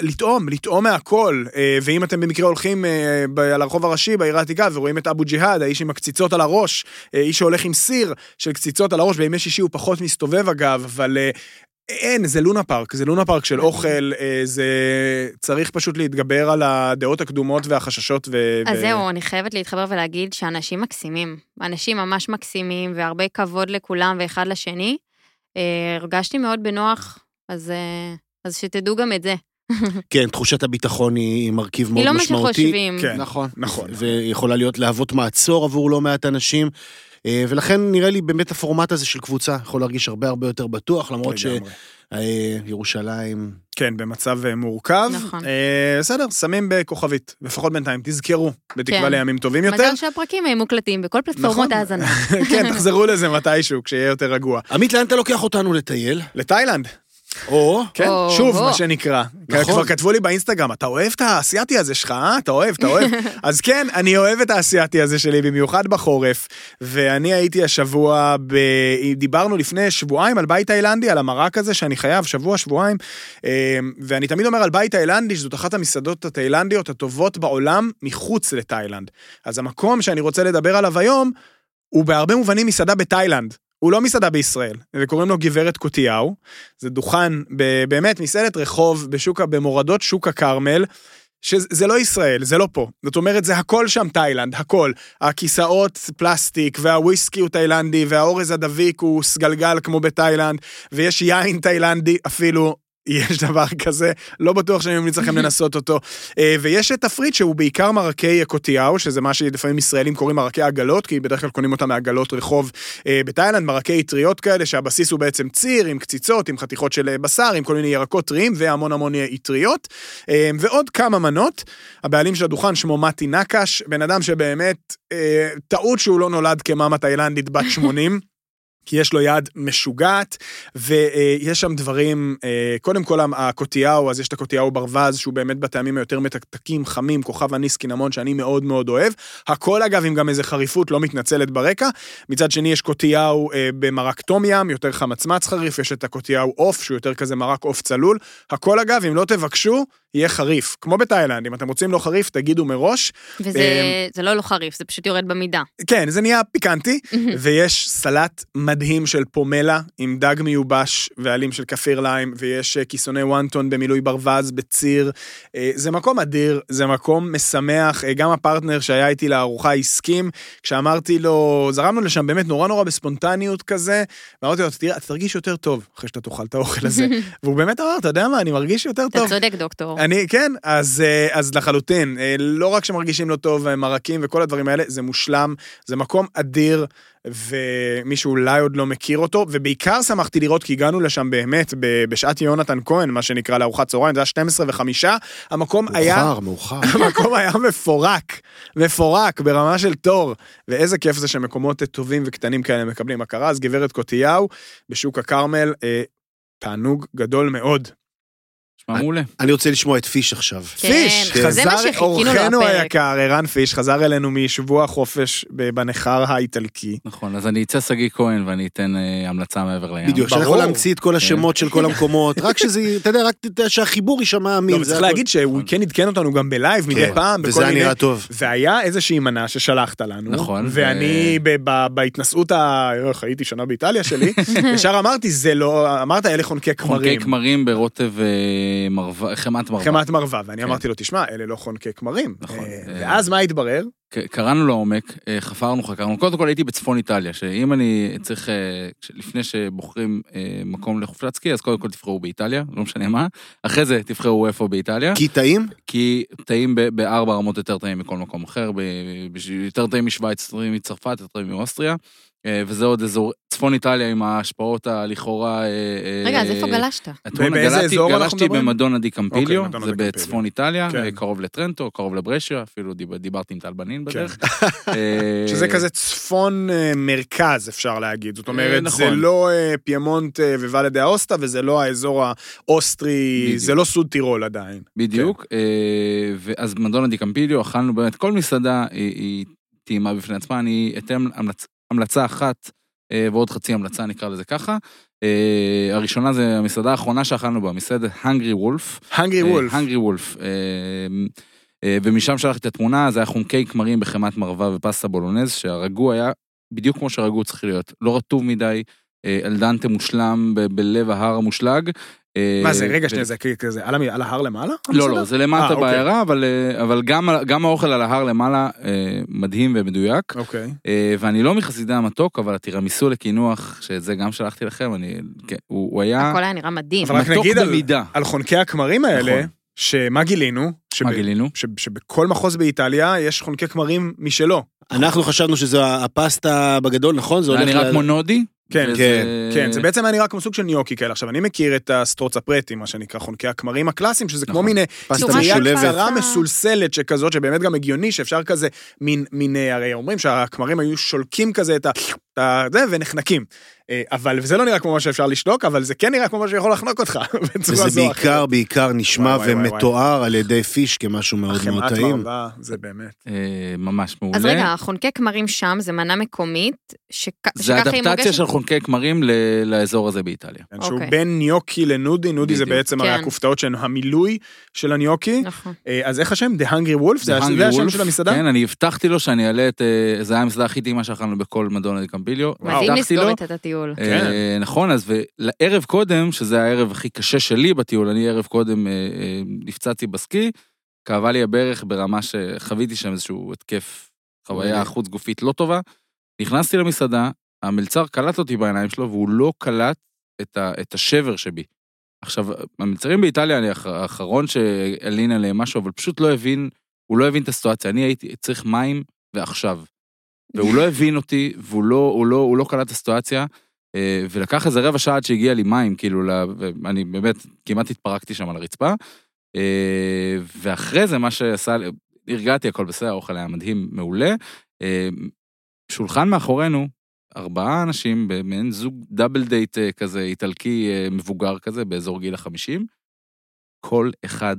לטעום, לטעום מהכל. אה, ואם אתם במקרה הולכים אה, על הרחוב הראשי בעיר העתיקה ורואים את אבו ג'יהאד, האיש עם הקציצות על הראש, אה, איש שהולך עם סיר של קציצות על הראש, בימי שישי הוא פחות מסתובב אגב, אבל... אה, אין, זה לונה פארק, זה לונה פארק של אוכל, אה, זה צריך פשוט להתגבר על הדעות הקדומות והחששות ו... אז ו- זהו, אני חייבת להתחבר ולהגיד שאנשים מקסימים. אנשים ממש מקסימים, והרבה כבוד לכולם ואחד לשני. הרגשתי מאוד בנוח, אז, אז שתדעו גם את זה. כן, תחושת הביטחון היא מרכיב מאוד היא לא מה משמעותי. שחושבים. כן. נכון. נכון. ויכולה להיות להוות מעצור עבור לא מעט אנשים. אה, ולכן נראה לי באמת הפורמט הזה של קבוצה יכול להרגיש הרבה הרבה יותר בטוח, למרות. שירושלים... כן, במצב אה, מורכב. נכון. אה, בסדר, שמים בכוכבית, לפחות בינתיים, תזכרו, בתקווה כן. לימים טובים יותר. מזל שהפרקים הם מוקלטים בכל פלטפורמות נכון. האזנה. כן, תחזרו לזה מתישהו, כשיהיה יותר רגוע. עמית, לאן אתה לוקח אותנו לטייל? לתאילנד, או... כן, או, שוב, או. מה שנקרא. נכון. כבר כתבו לי באינסטגרם, אתה אוהב את האסייתי הזה שלך, אה? אתה אוהב, אתה אוהב. אז כן, אני אוהב את האסייתי הזה שלי, במיוחד בחורף. ואני הייתי השבוע, ב... דיברנו לפני שבועיים על בית תאילנדי, על המרק הזה שאני חייב, שבוע, שבועיים. אה, ואני תמיד אומר על בית תאילנדי, שזאת אחת המסעדות התאילנדיות הטובות בעולם מחוץ לתאילנד. אז המקום שאני רוצה לדבר עליו היום, הוא בהרבה מובנים מסעדה בתאילנד. הוא לא מסעדה בישראל, וקוראים לו גברת קוטיהו. זה דוכן, באמת, מסעדת רחוב בשוק, במורדות שוק הכרמל. שזה לא ישראל, זה לא פה. זאת אומרת, זה הכל שם תאילנד, הכל. הכיסאות פלסטיק, והוויסקי הוא תאילנדי, והאורז הדביק הוא סגלגל כמו בתאילנד, ויש יין תאילנדי אפילו. יש דבר כזה, לא בטוח שאני ממליץ לכם לנסות אותו. אה, ויש תפריט שהוא בעיקר מרקי קוטיהו, שזה מה שלפעמים ישראלים קוראים מרקי עגלות, כי בדרך כלל קונים אותם מעגלות רחוב אה, בתאילנד, מרקי אטריות כאלה, שהבסיס הוא בעצם ציר עם קציצות, עם חתיכות של אה, בשר, עם כל מיני ירקות טריים והמון המון אטריות. ועוד כמה מנות. הבעלים של הדוכן שמו מתי נקש, בן אדם שבאמת, טעות שהוא לא נולד כמאמה תאילנדית בת 80. כי יש לו יד משוגעת, ויש שם דברים, אה, קודם כל הקוטיהו, אז יש את הקוטיהו ברווז, שהוא באמת בטעמים היותר מתקתקים, חמים, כוכב אניס קינמון, שאני מאוד מאוד אוהב. הכל אגב עם גם איזה חריפות לא מתנצלת ברקע. מצד שני יש קוטיהו אה, במרק טום ים, יותר חמצמץ חריף, יש את הקוטיהו עוף, שהוא יותר כזה מרק עוף צלול. הכל אגב, אם לא תבקשו, יהיה חריף. כמו בתאילנד, אם אתם רוצים לא חריף, תגידו מראש. וזה זה לא לא חריף, זה פשוט יורד במידה. כן, זה נהיה פיקנטי, ויש סלט מדהים של פומלה עם דג מיובש ועלים של כפיר ליים, ויש אה, כיסוני וונטון במילוי ברווז בציר. אה, זה מקום אדיר, זה מקום משמח, אה, גם הפרטנר שהיה איתי לארוחה הסכים, כשאמרתי לו, זרמנו לשם באמת נורא נורא בספונטניות כזה, ואמרתי לו, תראה, אתה תרגיש יותר טוב אחרי שאתה תאכל את האוכל הזה. והוא באמת אמר, אתה יודע מה, אני מרגיש יותר אתה טוב. צודק, דוקטור. אני, כן, אז, אז לחלוטין, לא רק שמרגישים לא טוב, מרקים וכל הדברים האלה, זה מושלם, זה מקום אדיר, ומי שאולי עוד לא מכיר אותו, ובעיקר שמחתי לראות, כי הגענו לשם באמת בשעת יונתן כהן, מה שנקרא לארוחת צהריים, זה היה 12 וחמישה, המקום היה... מאוחר, מאוחר. המקום היה מפורק, מפורק, ברמה של תור. ואיזה כיף זה שמקומות טובים וקטנים כאלה מקבלים הכרה. אז גברת קוטיהו, בשוק הכרמל, אה, תענוג גדול מאוד. נשמע מעולה. אני רוצה לשמוע את פיש עכשיו. כן, פיש, זה מה חזר, אורחנו. היקר, ערן פיש, חזר אלינו משבוע החופש ב- בנכר האיטלקי. נכון, אז אני אצא שגיא כהן ואני אתן אה, המלצה מעבר לים. בדיוק, שאני. יכול להמציא את כל השמות של כל המקומות, רק שזה, אתה יודע, רק שהחיבור יישמע לא, אמין. וצריך הכל. להגיד שהוא כן עדכן אותנו גם בלייב מדי כן, פעם, וזה בכל היה. נראה טוב. והיה איזושהי מנה ששלחת לנו, נכון, ואני ב- ב- בהתנסות ה... איך, הייתי שנה באיטליה שלי, ישר אמרתי, זה לא... אמרת, אלה חונקי חונקי כמרים. כמרים ברוטב אה, מרווה, חמת מרווה. חמת מרווה, ואני כן. אמרתי לו, תשמע, אלה לא חונקי כמרים. נכון, אה, אה, ואז מה התברר? קראנו לעומק, אה, חפרנו, חקרנו. קודם כל הייתי בצפון איטליה, שאם אני צריך, לפני שבוחרים מקום לחופשת סקי, אז קודם כל תבחרו באיטליה, לא משנה מה. אחרי זה תבחרו איפה באיטליה. כי טעים? כי טעים בארבע רמות יותר טעים מכל מקום אחר, ב- יותר טעים משוויץ, מצרפת, יותר טעים מאוסטריה. אה, וזה עוד אזור, צפון איטליה עם ההשפעות הלכאורה... אה, רגע, אה, אז איפה גלשת? באיזה גלשתי- אזור אנחנו גלשתי מדברים? במדונה די קמפיליו, מדונה זה קמפיליו. בצפון איטליה, כן. קרוב לטרנטו, קרוב לברשיה, אפילו דיב- דיברתי עם טל בנין בדרך. כן. אה, שזה כזה צפון מרכז, אפשר להגיד. זאת אומרת, נכון. זה לא אה, פיימונט וואלה דה אוסטה, וזה לא האזור האוסטרי. זה לא סוד טירול עדיין. בדיוק, כן. ואז מדונה די קמפיליו, אכלנו באמת, כל מסעדה היא- היא טעימה בפני עצמה, אני אתן המלצ- המלצה אחת אה, ועוד חצי המלצה, נקרא לזה ככה. אה, הראשונה זה המסעדה האחרונה שאכלנו בה, מסעדת הנגרי וולף. הנגרי וולף. הנגרי וולף. ומשם שלחתי את התמונה, זה היה חומקי כמרים בחמת מרווה ופסטה בולונז, שהרגוע היה בדיוק כמו שהרגוע צריך להיות, לא רטוב מדי, אה, אלדנטה מושלם ב- בלב ההר המושלג. אה, מה זה, רגע שנייה, זה כזה, על ההר למעלה? לא? לא, זה למטה אה, אוקיי. בעיירה, אבל, אה, אבל גם, גם האוכל על ההר למעלה מדהים ומדויק. אוקיי. ואני לא מחסידי המתוק, אבל הטירמיסו לקינוח, שאת זה גם שלחתי לכם, אני, כן, הוא, היה הכל היה נראה מדהים. אבל רק נגיד על- חונקי הכמרים האלה, נכון. שמה גילינו? מה גילינו? ש- שבכל מחוז באיטליה יש חונקי כמרים משלו. אנחנו חשבנו שזו הפסטה בגדול, נכון? זה זה הולך נראה ל- כמו נודי. כן, וזה- כן, זה בעצם היה נראה כמו סוג של ניוקי כאלה. עכשיו, אני מכיר את הסטרוצה פרטי, מה שנקרא חונקי הכמרים הקלאסיים, שזה כמו נכון. מיני פטריה של משולבת. קצרה. מסולסלת שכזאת, שבאמת גם הגיוני, שאפשר כזה, מין, מין, אה, הרי אומרים שהכמרים היו שולקים כזה את ה... זה, ונחנקים. אה, אבל זה לא נראה כמו מה שאפשר לשתוק, אבל זה כן נראה כמו מה שיכול לחנוק אותך. וזה בעיקר, אחרת. בעיקר נשמע וואי, וואי, וואי. ומתואר על ידי פיש כמשהו מאוד מאוד טעים. מרווה, זה באמת. אה, ממש מעולה. אז רגע, החונקי כמרים שם זה מנה מקומית, שכ- זה שככה היא אדפטציה מוגשת? של חונקי כמרים ל- לאזור הזה באיטליה. כן, שהוא אוקיי. בין ניוקי לנודי, נודי זה. בעצם הרי כן. הכופתאות שהן המילוי של הניוקי. נכון. אה, אז איך השם? The Hungry Wolf? זה זה השם. של המסעדה? כן, אני הבטחתי לו שאני אעלה את... זה היה המסעדה הכי טעימה שאכלנו בכל מדונה די קמפיליו. מדהים. לסגור איתה את הטיול. כן. אה, נכון, אז לערב קודם, שזה הערב הכי קשה שלי בטיול, אני ערב קודם אה, אה, נפצעתי בסקי, כאבה לי הברך ברמה שחוויתי שם איזשהו התקף, חוויה. חוץ גופית לא טובה. נכנסתי למסעדה, המלצר קלט אותי בעיניים שלו, והוא לא קלט את, ה, את השבר שבי. עכשיו, המלצרים באיטליה, אני האח- האחרון שהלין עליהם משהו, אבל פשוט לא הבין, הוא לא הבין את הסיטואציה. אני הייתי צריך מים ועכשיו. והוא לא הבין אותי, והוא לא, הוא לא, הוא לא קלט את הסיטואציה, אה, ולקח איזה רבע שעה עד שהגיע לי מים, כאילו, ואני באמת כמעט התפרקתי שם על הרצפה. אה, ואחרי זה, מה שעשה, הרגעתי, הכל בסדר, האוכל היה מדהים, מעולה. אה, שולחן מאחורינו, ארבעה אנשים, במעין זוג דאבל דייט כזה, איטלקי מבוגר כזה, באזור גיל החמישים, כל אחד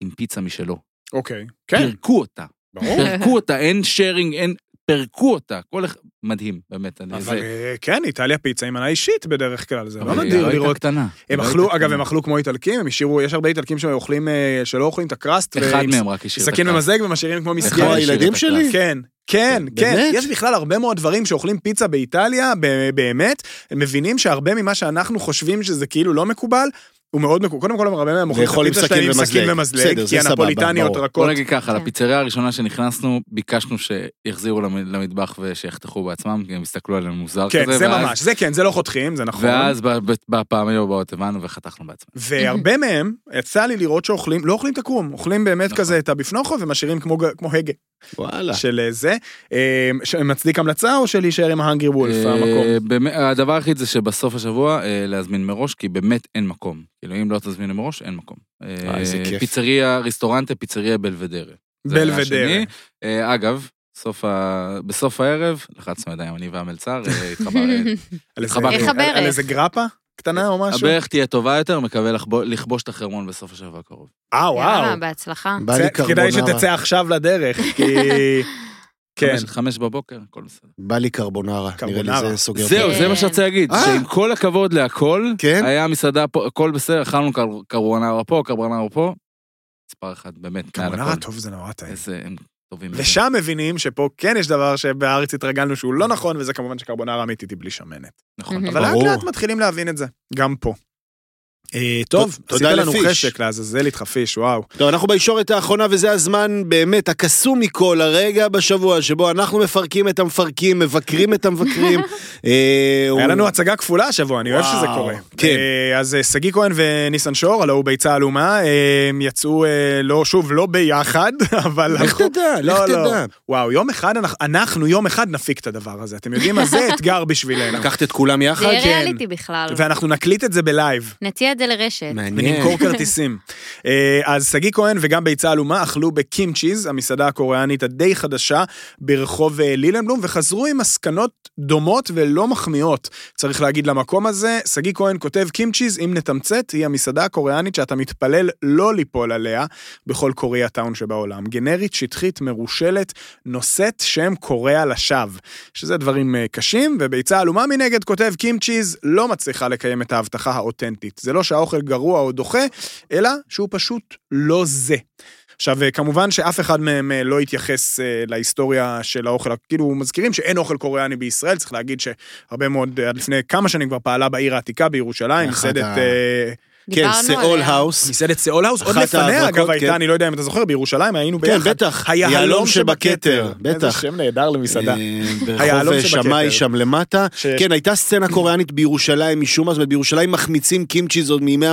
עם פיצה משלו. אוקיי. כן, פירקו אותה. ברור. פירקו אותה, אין שיירינג, אין... פירקו אותה. כל אחד... מדהים, באמת. אבל זה... אה, כן, איטליה פיצה עם מנה אישית בדרך כלל, זה לא אבל היא נדיר הייתה לראות. קטנה. הם היא לא אכלו, אגב. הם אכלו כמו איטלקים, הם השאירו, יש הרבה איטלקים שאוכלים, אה, שלא אוכלים את הקראסט. אחד ועם מהם רק השאיר את סכין הקראסט. ממזג ומשאירים כמו מסגרת. השאיר הילדים שלי? כן, כן, כן. באמת? יש בכלל הרבה מאוד דברים שאוכלים פיצה באיטליה, ב- באמת, הם מבינים שהרבה ממה שאנחנו חושבים שזה כאילו לא מקובל, הוא מאוד מקובל. קודם כל, הרבה מהם אוכלים את הפיצה שלהם עם סכין ומזלג. כי הנפוליטניות. רכות. בוא נגיד ככה, כן. לפיצריה הראשונה שנכנסנו, ביקשנו שיחזירו למ- למטבח ושיחתכו בעצמם, כי הם הסתכלו עלינו מוזר כזה. כן, זה ממש, זה כן, זה לא חותכים, זה נכון. ואז ב- ב- בפעמים הבאות הבנו וחתכנו בעצמנו. והרבה מהם, יצא לי לראות שאוכלים, לא אוכלים את הקרום, אוכלים באמת נכון. כזה את הביפנוכו ומשאירים כמו הגה. וואלה. של אה, זה. אה, מצדיק המלצה או של להישאר עם ההאנגרי וולף המקום? אה, הדבר היחיד זה שבסוף השבוע אה, להזמין מראש, כי באמת אין מקום. כאילו, אם לא תזמין מראש, אין מקום. אה, איזה כיף. פיצריה, ריסטורנטה, פיצריה. השני. אה, אגב, סוף ה... בסוף הערב, לחצנו ידיים, אני והמלצר, אה, התחבר... על? איזה גרפה קטנה או משהו? הברך תהיה טובה יותר, מקווה לכבוש את החרמון בסוף השבוע הקרוב. אה, יאללה, וואו. בהצלחה. בא לי זה- כדאי. שתצא עכשיו לדרך, כי... כן. חמש- חמש בבוקר, הכל בסדר. בא לי קרבונרה. נראה לי. זה סוגר. זהו, כן. זה מה שרציתי להגיד, אה. שעם כל הכבוד להכל, כן? היה מסעדה פה, הכל בסדר, אכלנו קר- קרבונרה פה, קרבונרה פה. מספר אחד, באמת, קרבונרה. טוב זה נורא טעים. טובים. ושם מבינים שפה כן יש דבר שבארץ התרגלנו שהוא לא נכון, וזה כמובן שקרבונרה אמיתית היא בלי שמנת. נכון. אבל לאט. לאט מתחילים להבין את זה, גם פה. אה, טוב, עשית תודה לנו. חשק לעזאזל איתך פיש, וואו. טוב, אנחנו בישורת האחרונה, וזה הזמן באמת הקסום מכל, הרגע בשבוע שבו אנחנו מפרקים את המפרקים, מבקרים את המבקרים. אה, היה לנו הצגה כפולה השבוע, אני אוהב שזה קורה. כן. אה, אז שגיא כהן וניסן שור, הלוא הוא ביצה עלומה, הם יצאו, לא, שוב, לא ביחד, אבל... לך הלכו- תדע, לך לא, לא. תדע. וואו, יום אחד, אנחנו- יום אחד נפיק את הדבר הזה. אתם יודעים מה? זה אתגר בשבילנו. לקחת את כולם זה יחד? יהיה כן. ריאליטי בכלל. ואנחנו נקליט את זה בלייב. נציע את זה לרשת. מעניין. ונמכור כרטיסים. אה, אז שגיא כהן וגם ביצה עלומה אכלו בקימצ'יז, המסעדה הקוריאנית הדי חדשה, ברחוב אה, לילנבלום, וחזרו עם מסקנות דומות ולא מחמיאות, צריך להגיד למקום הזה. שגיא כהן כותב, קימצ'יז, אם נתמצת, היא המסעדה הקוריאנית שאתה מתפלל לא ליפול עליה בכל Korea Town שבעולם. גנרית, שטחית, מרושלת, נושאת שם קוריאה לשווא. שזה דברים אה, קשים, וביצה עלומה מנגד כותב, קימצ'יז לא מצליחה לקיים את ההבטחה האותנטית. זה לא שהאוכל גרוע או דוחה, אלא שהוא פשוט לא זה. עכשיו, אה, כמובן שאף אחד מהם אה, לא התייחס אה, להיסטוריה של האוכל, כאילו מזכירים שאין אוכל קוריאני בישראל, צריך להגיד שהרבה מאוד, עד לפני כמה שנים כבר פעלה בעיר העתיקה בירושלים, מסעדת... ה- כן, סאול. House. מסעדת סאול House, עוד לפניה, אגב, הייתה, כן. אני לא יודע אם אתה זוכר, בירושלים היינו כן, ביחד. בטח. היהלום שבכתר. בטח. איזה שם נהדר למסעדה. אה, היהלום ברחוב שבכתר. שמאי שם למטה. כן, הייתה סצנה קוריאנית בירושלים משום מה, זאת אומרת, בירושלים מחמיצים קימצ'י עוד מימי,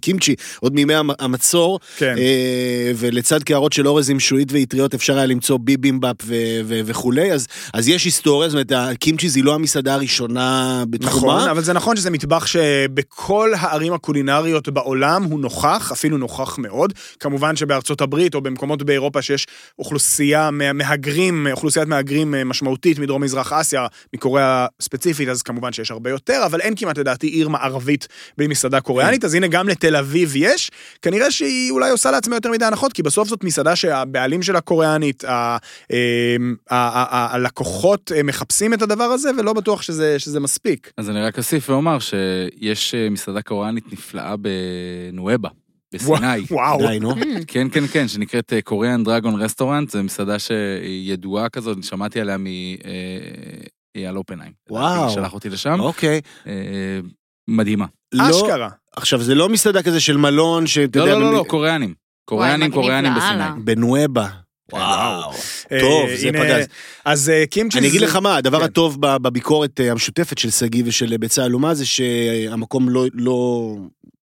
קימצ'י עוד מימי המ- המצור, כן. אה, ולצד קערות של אורז עם שועית ואטריות אפשר היה למצוא ביבימבאפ וכולי, אז יש היסטוריה, זאת אומרת, הקימצ'י היא לא המסעדה הראשונה בתחומה. נכון, אבל זה נכון שזה מטבח שבכל הערים הקולינריות בעולם הוא נוכח, אפילו נוכח מאוד. כמובן שבארצות הברית או במקומות באירופה שיש אוכלוסייה מה- מהגרים, אוכלוסיית מהגרים אה, משמעותית מדרום מזרח אסיה, מקוריאה ספציפית, אז כמובן שיש הרבה יותר, אבל אין כמעט לדעתי עיר מערבית בלי מסעדה קוריאנית, אז הנה גם לתל אביב יש. כנראה שהיא אולי עושה לעצמה יותר מדי הנחות, כי בסוף זאת מסעדה שהבעלים שלה קוריאנית, ה- הלקוחות אה, מחפשים את הדבר הזה, ולא בטוח שזה שזה מספיק. אז אני רק אוסיף ואומר שיש אה, מסעדה קוריאנית נפלאה בנואבה, בסיני. וואו. די, נו. כן, כן, כן, שנקראת Korean Dragon Restaurant, זו מסעדה שהיא ידועה כזאת, שמעתי עליה מאייל אופנהיים. וואו. שלח אותי לשם, אוקיי. אה, מדהימה. לא, אשכרה. עכשיו, זה לא מסעדה כזה של מלון, שאתה לא, יודע... לא, לא, לא, קוריאנים. קוריאנים, קוריאנים. בסיני. בנואבה. וואו. טוב, אה, זה הנה, פגז. אז אה, קימצ'י אני אגיד זה- לך מה, הדבר כן. הטוב בביקורת אה, המשותפת של שגיא ושל אה, ביצה עלומה זה שהמקום לא, לא,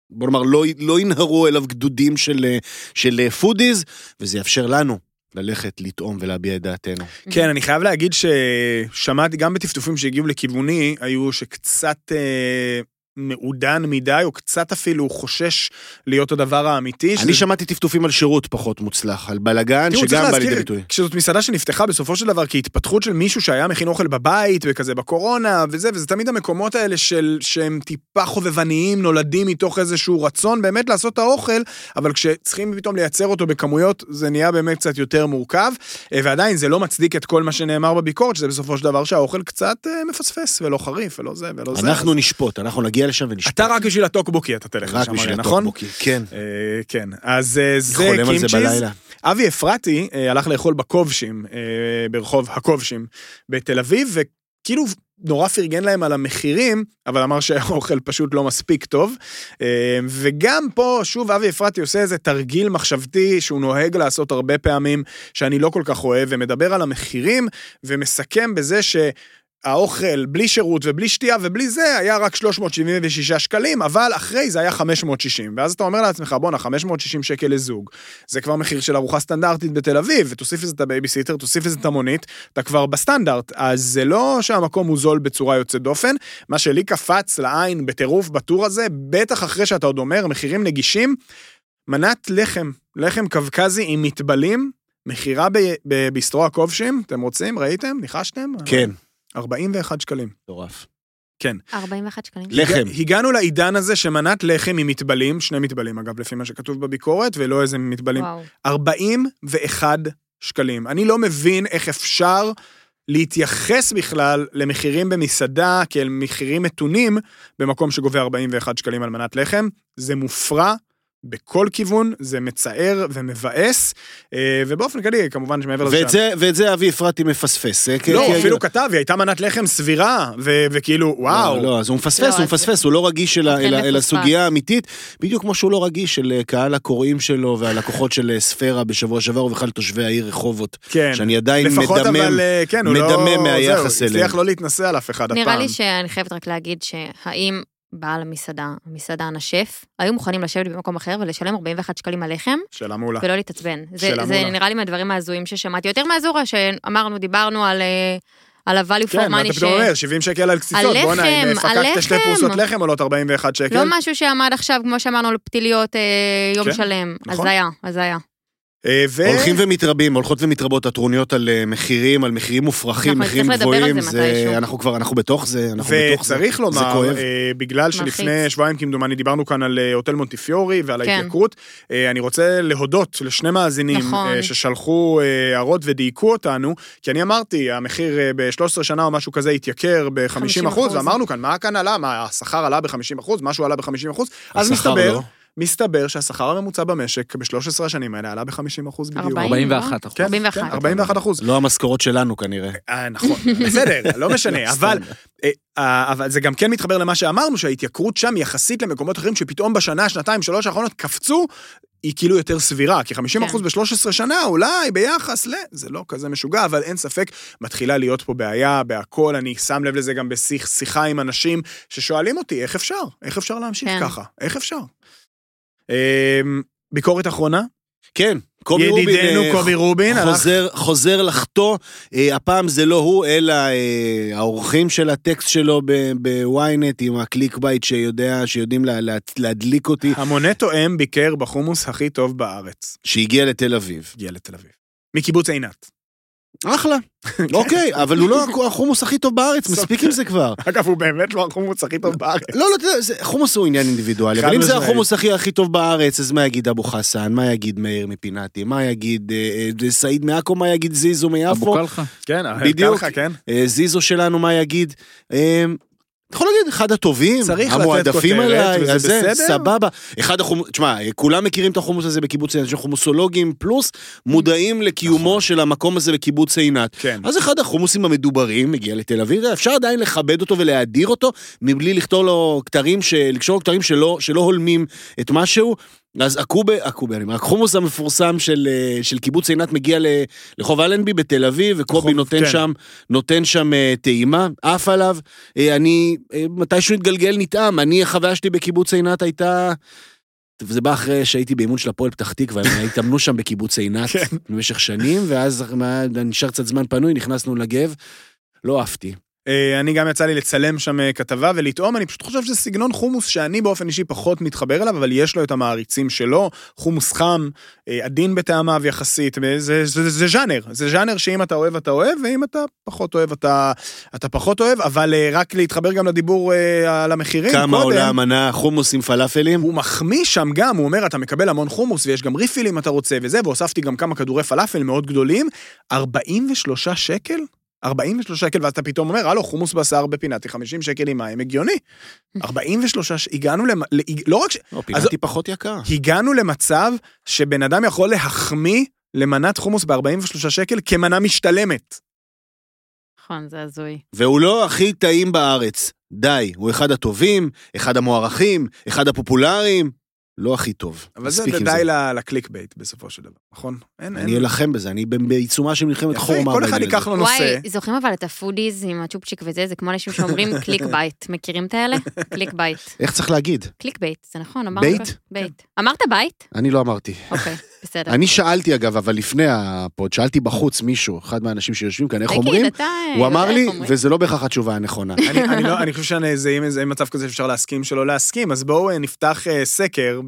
בוא נאמר, לא, לא ינהרו אליו גדודים של, אה, של אה, foodies, וזה יאפשר לנו ללכת, לטעום ולהביע את דעתנו. כן, אני חייב להגיד ששמעתי גם בטפטופים שהגיעו לכיווני, היו שקצת אה, מעודן מדי, או קצת אפילו חושש להיות הדבר האמיתי. אני שזה- שמעתי טפטופים על שירות פחות מוצלח, על בלאגן, שגם בא לידי ביטוי. כשזאת מסעדה שנפתחה בסופו של דבר כהתפתחות של מישהו שהיה מכין אוכל בבית וכזה בקורונה וזה, וזה תמיד המקומות האלה של שהם טיפה חובבניים, נולדים מתוך איזשהו רצון באמת לעשות את האוכל, אבל כשצריכים פתאום לייצר אותו בכמויות, זה נהיה באמת קצת יותר מורכב, אה, ועדיין זה לא מצדיק את כל מה שנאמר בביקורת, שזה בסופו של דבר שהאוכל קצת אה, מפספס ולא חריף ולא זה ולא זה. אנחנו נשפוט, אנחנו נגיע לשם ונשפוט. אתה רק בשביל הטוקבוקי אתה תלך רק לשם, בשביל הרי, נכון? הטוקבוקי, כן. אה, כן, אז אה, זה קימצ'יז. אבי אפרתי אה, הלך לאכול בכובשים, ברחוב הכובשים בתל אביב, וכאילו נורא פרגן להם על המחירים, אבל אמר שהאוכל פשוט לא מספיק טוב. וגם פה, שוב, אבי אפרתי עושה איזה תרגיל מחשבתי שהוא נוהג לעשות הרבה פעמים, שאני לא כל כך אוהב, ומדבר על המחירים, ומסכם בזה ש... האוכל בלי שירות ובלי שתייה ובלי זה היה רק 376 שקלים, אבל אחרי זה היה 560. ואז אתה אומר לעצמך, בואנה, 560 שקל לזוג. זה כבר מחיר של ארוחה סטנדרטית בתל אביב, ותוסיף לזה את הבייביסיטר, תוסיף לזה את המונית, אתה כבר בסטנדרט. אז זה לא שהמקום הוא זול בצורה יוצאת דופן. מה שלי קפץ לעין בטירוף בטור הזה, בטח אחרי שאתה עוד אומר מחירים נגישים, מנת לחם, לחם קווקזי עם מטבלים, מכירה בביסטרו הכובשים, אתם רוצים? ראיתם? ניחשתם? כן, 41 שקלים. מטורף. 41 שקלים. לחם. הגענו לעידן הזה שמנת לחם עם מטבלים, שני מטבלים אגב, לפי מה שכתוב בביקורת, ולא איזה מטבלים, וואו. 41 שקלים. אני לא מבין איך אפשר להתייחס בכלל למחירים במסעדה כאל מחירים מתונים במקום שגובה 41 שקלים על מנת לחם. זה מופרע. בכל כיוון, זה מצער ומבאס, אה, ובאופן כללי, כמובן שמעבר לזה... ואת זה, ואת זה אבי אפרתי מפספס. אה, לא, כי- הוא אפילו כתב, היא הייתה מנת לחם סבירה, ו- וכאילו, וואו. לא, לא, אז הוא מפספס, לא, הוא מפספס, הוא לא רגיש אל אכן אל אל. הסוגיה האמיתית, בדיוק כמו שהוא לא רגיש אל אה, קהל הקוראים שלו והלקוחות של ספירה בשבוע שעבר, ובכלל תושבי העיר רחובות, כן. שאני עדיין לפחות מדמם. אבל, כן, הוא לא... מדמם מהיחס זהו, אליהם. הצליח לא להתנסה על אף אחד הפעם. נראה לי שאני חייבת רק להגיד שהאם בעל המסעדה, המסעדן, השף, היו מוכנים לשבת במקום אחר ולשלם 41 שקלים על לחם שאלה מעולה. ולא להתעצבן. זה, זה מעולה. נראה לי מהדברים ההזויים ששמעתי. יותר מהזורה שאמרנו, דיברנו על, אה, על ה-value for כן, מה money, אתה פתאום אומר? 70 שקל על קציצות, בואנה, אם פקקת שתי. פרוסות לחם עולות 41 שקל. לא משהו שעמד עכשיו, כמו שאמרנו, על פתיליות אה, יום כן, שלם. נכון. הזיה, הזיה. אה, ו... הולכים ומתרבים, הולכות ומתרבות הטרוניות על אה, מחירים, על מחירים מופרכים, אנחנו מחירים נצטרך לדבר על גבוהים, זה זה. אנחנו כבר, אנחנו בתוך זה, אנחנו בתוך זה. וצריך זה לומר, כואב. אה, בגלל שלפני. שבועיים כמדומני דיברנו כאן על הוטל מונטיפיורי ועל כן. ההתייקרות, אני רוצה להודות לשני מאזינים נכון. ששלחו הערות ודייקו אותנו, כי אני אמרתי, המחיר אה, ב-13 שנה או משהו כזה התייקר ב-50 אחוז, 50%. ואמרנו כאן, מה כאן עלה? מה, השכר עלה ב-50 אחוז? משהו עלה ב-50 אחוז? אז מסתבר, לא. מסתבר שהשכר הממוצע במשק ב-13 השנים האלה עלה ב-50 אחוז בדיוק. 40. 41 אחוז. כן, 41. כן, 41 אחוז. לא המשכורות שלנו כנראה. אה, נכון, בסדר, לא משנה, אבל, אה, אה, אבל זה גם כן מתחבר למה שאמרנו, שההתייקרות שם יחסית למקומות אחרים שפתאום בשנה, שנתיים, שלוש האחרונות קפצו, היא כאילו יותר סבירה, כי 50 אחוז ב-13 שנה, אולי ביחס ל... זה לא כזה משוגע, אבל אין ספק, מתחילה להיות פה בעיה בהכל, אני שם לב לזה גם בשיחה עם אנשים ששואלים אותי, איך אפשר? איך אפשר להמשיך כן. ככה? איך אפשר? אה, ביקורת אחרונה? כן, קובי רובין ידידנו אה, קובי רובין, הלך- חוזר, חוזר לחטוא, אה, הפעם זה לא הוא, אלא אה, העורכים של הטקסט שלו בוויינט עם ה click bait שיודע, שיודעים לה, לה, להדליק אותי, המונה תואם ביקר בחומוס הכי טוב בארץ. שהגיע לתל אביב. הגיע לתל אביב. מקיבוץ עינת. אחלה, אוקיי, אבל הוא לא החומוס הכי טוב בארץ, מספיק עם זה כבר. אגב, הוא באמת לא החומוס הכי טוב בארץ. לא, לא, חומוס הוא עניין אינדיבידואלי, אבל אם זה. החומוס הכי הכי טוב בארץ, אז מה יגיד אבו חסן, מה יגיד מאיר מפינתי, מה יגיד אה, אה, סעיד מעכו, מה יגיד זיזו אבו מיפו, קלחה. כן, בדיוק. ככה, כן. אה, זיזו שלנו, מה יגיד. אתה יכול להגיד, אחד הטובים, המועדפים עליי, וזה אז זה, בסדר? סבבה. אחד החומוס, תשמע, כולם מכירים את החומוס הזה בקיבוץ עינת, יש חומוסולוגים פלוס, מודעים לקיומו של המקום הזה בקיבוץ עינת. כן. אז אחד החומוסים המדוברים מגיע לתל אביב, אפשר עדיין לכבד אותו ולהאדיר אותו, מבלי לכתור לו כתרים, ש... לקשור לו כתרים שלא, שלא הולמים את משהו. אז עקובה, עקובה, אני אומר, החומוס המפורסם של, אה, של קיבוץ עינת מגיע לחוב אלנבי בתל אביב, וקובי נותן כן. שם, נותן שם אה, טעימה, עף עליו. אה, אני, מתישהו התגלגל נטעם, אני, החוויה שלי בקיבוץ עינת הייתה... וזה בא אחרי שהייתי באימון של הפועל פתח תקווה, הם התאמנו שם בקיבוץ עינת כן. במשך שנים, ואז מה, נשאר קצת זמן פנוי, נכנסנו לגב, לא עפתי. אה, אני גם יצא לי לצלם שם אה, כתבה ולטעום, אני פשוט חושב שזה סגנון חומוס שאני באופן אישי פחות מתחבר אליו, אבל יש לו את המעריצים שלו, חומוס חם, אה, עדין בטעמיו יחסית, זה, זה, זה, זה ז'אנר, זה ז'אנר שאם אתה אוהב אתה אוהב, ואם אתה פחות אוהב אתה, אתה פחות אוהב, אבל רק להתחבר גם לדיבור על המחירים כמה קודם. עולה המנה חומוס עם פלאפלים? הוא מחמיא שם גם, הוא אומר, אתה מקבל המון חומוס ויש גם ריפיל אם אתה רוצה וזה, והוספתי גם כמה כדורי פלאפל מאוד גדולים, 43 שקל? 43 שקל, ואז אתה פתאום אומר, הלו, חומוס בשר בפינתי, 50 שקל עם מים, הגיוני. 43, ש- הגענו למ... ל- לא רק ש... לא, אז- פינתי פחות יקר. הגענו למצב שבן אדם יכול להחמיא למנת חומוס ב-43 שקל כמנה משתלמת. נכון, זה הזוי. והוא לא הכי טעים בארץ. די, הוא אחד הטובים, אחד המוערכים, אחד הפופולריים. לא הכי טוב. אבל זה די ל click bait בסופו של דבר, נכון? אין, אני אלחם בזה, אני בעיצומה של מלחמת חורמה. כל אחד ייקח. לו נושא. וואי, זוכרים אבל את ה foodies עם הצ'ופצ'יק וזה? זה כמו אנשים שאומרים click bait. מכירים את האלה? click bait. איך צריך להגיד? click bait, זה נכון, אמרנו. bait? bait. אמרת bait? אני לא אמרתי. אוקיי, בסדר. אני שאלתי אגב, אבל לפני הפוד, שאלתי בחוץ מישהו, אחד מהאנשים שיושבים כאן, איך אומרים? הוא אמר לי. וזה לא בהכרח התשובה הנכונה. אני, לא, אני חושב שזה אם זה מצב כזה שאפשר להסכים שלא להסכים, אז בואו אה, נפתח אה, סקר,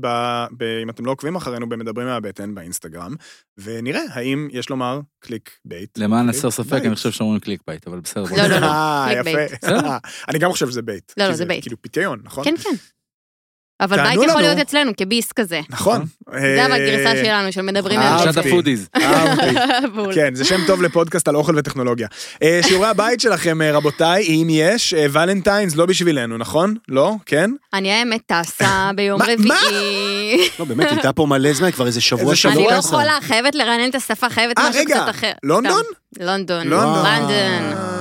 אם אתם לא עוקבים אחרינו במדברים מהבטן באינסטגרם, ונראה האם יש לומר click bait. למען הסר ספק. אני חושב שאומרים click bait, אבל בסדר. לא. לא, לא. אה, click. bait. אני גם חושב שזה bait. לא, לא, זה bait. כאילו פיתיון, נכון? כן, כן. אבל bite יכול לנו. להיות אצלנו כביס כזה. נכון. זה אבל אה, גרסה שלנו, של מדברים אה, פרשת. ה foodies. כן, זה שם טוב לפודקאסט על אוכל וטכנולוגיה. אה, שיעורי הבית שלכם, אה, רבותיי, אם יש, אה, ולנטיינס לא בשבילנו, נכון? לא? כן? אני האמת טסה ביום מה- רביעי. לא, באמת, הייתה פה מלא זמן, כבר איזה שבוע שבוע. אני לא. יכולה, חייבת לרענן את השפה, חייבת אה, משהו רגע, קצת אחר. לונדון? סתם. לונדון. לונדון. לונדון.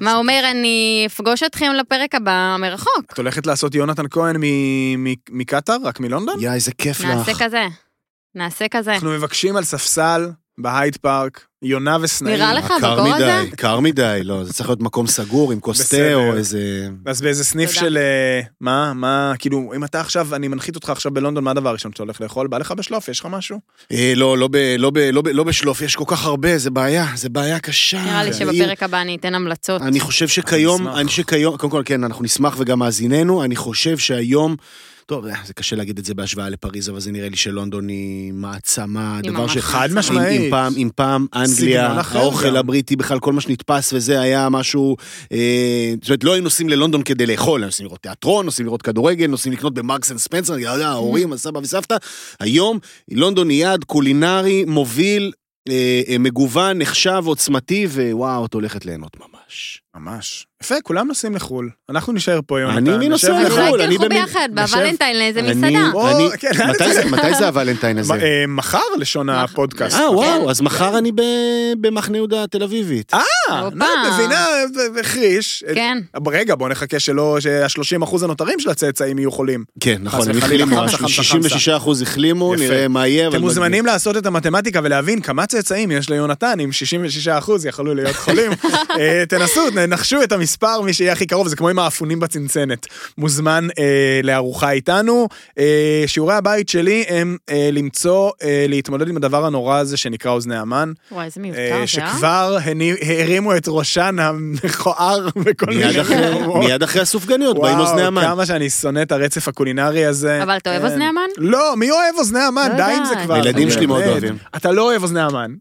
מה אומר, אני אפגוש אתכם לפרק הבא מרחוק. את הולכת לעשות יונתן כהן מ- מ- מקטאר? רק מלונדון? יא, איזה כיף נעשה לך. כזה. נעשה כזה. אנחנו מבקשים על ספסל בהייד פארק, יונה וסנאים. נראה לך קר בקור הזה? מדי, קר מדי, לא, זה צריך להיות מקום סגור עם כוס תה בסדר. או איזה... אז באיזה סניף תודה. של... אה, מה, מה, כאילו, אם אתה עכשיו, אני מנחית אותך עכשיו בלונדון, מה הדבר הראשון שאתה הולך לאכול? בא לך בשלוף, יש לך משהו? אה, לא, לא ב- לא ב- לא ב- לא בשלוף, יש כל כך הרבה, זה בעיה, זה בעיה קשה. נראה לי שבפרק הבא אני אתן המלצות. אני חושב שכיום. אני שכיום, קודם כל כן, אנחנו נשמח וגם מאזיננו, אני חושב שהיום, טוב, אה, זה קשה להגיד את זה בהשוואה לפריז, אבל זה נראה לי שלונדון היא מעצמה, דבר ש... חד. משמעית. אם, אם פעם, אם פעם אנגליה, סגנון אחר האוכל. הבריטי, בכלל כל מה שנתפס וזה היה משהו, אה, זאת אומרת, לא היינו נוסעים ללונדון כדי לאכול, היינו נוסעים לראות תיאטרון, נוסעים לראות כדורגל, נוסעים לקנות במרקס אנד ספנסר, יאללה, ההורים, הסבא וסבתא. היום לונדון היא יעד קולינרי, מוביל, אה, אה, מגוון, נחשב, עוצמתי, ווואו, את הולכת ליהנות ממש. ממש. יפה, כולם נוסעים לחו"ל. אנחנו נישאר פה, יונתן. אני מי נוסע לחו"ל. לחו"ל, אולי אני תלכו ביחד, בוולנטיין לאיזה מסעדה. כן, מתי זה- הוולנטיין הזה? אה, מחר לשון. הפודקאסט. אה, וואו, כן. אז מחר אני במחנה יהודה התל אביבית. אה, מבינה, החריש. כן. רגע, בוא נחכה שלא, שה-30 אחוז הנותרים של הצאצאים יהיו חולים. כן, נכון, הם החלימו, חמסה, חמסה, 66 אחוז החלימו, יפה. נראה מה יהיה. אתם מוזמנים לעשות את המתמטיקה ולהבין כמה צאצאים יש ליונתן, אם 66 אחוז יכלו להיות חולים. אה, תנסו, נחשו את המספר, מי שיהיה הכי קרוב, זה כמו עם האפונים בצנצנת. מוזמן אה, לארוחה איתנו. אה, שיעורי הבית שלי הם אה, למצוא, אה, להתמודד עם הדבר הנורא הזה שנקרא אוזני המן, וואי, איזה אה, מיותר זה, אה? שכבר הני- הרימו את ראשן המכוער בכל מיני מקומות. מיד אחרי הסופגניות, באים אוזני וואו, המן. כמה שאני שונא את הרצף הקולינרי הזה. אבל אתה אוהב כן. אוזני המן? לא, מי אוהב אוזני המן? לא די עם זה. כבר. הילדים. שלי מאוד אוהבים. אתה לא אוהב אוזני המן.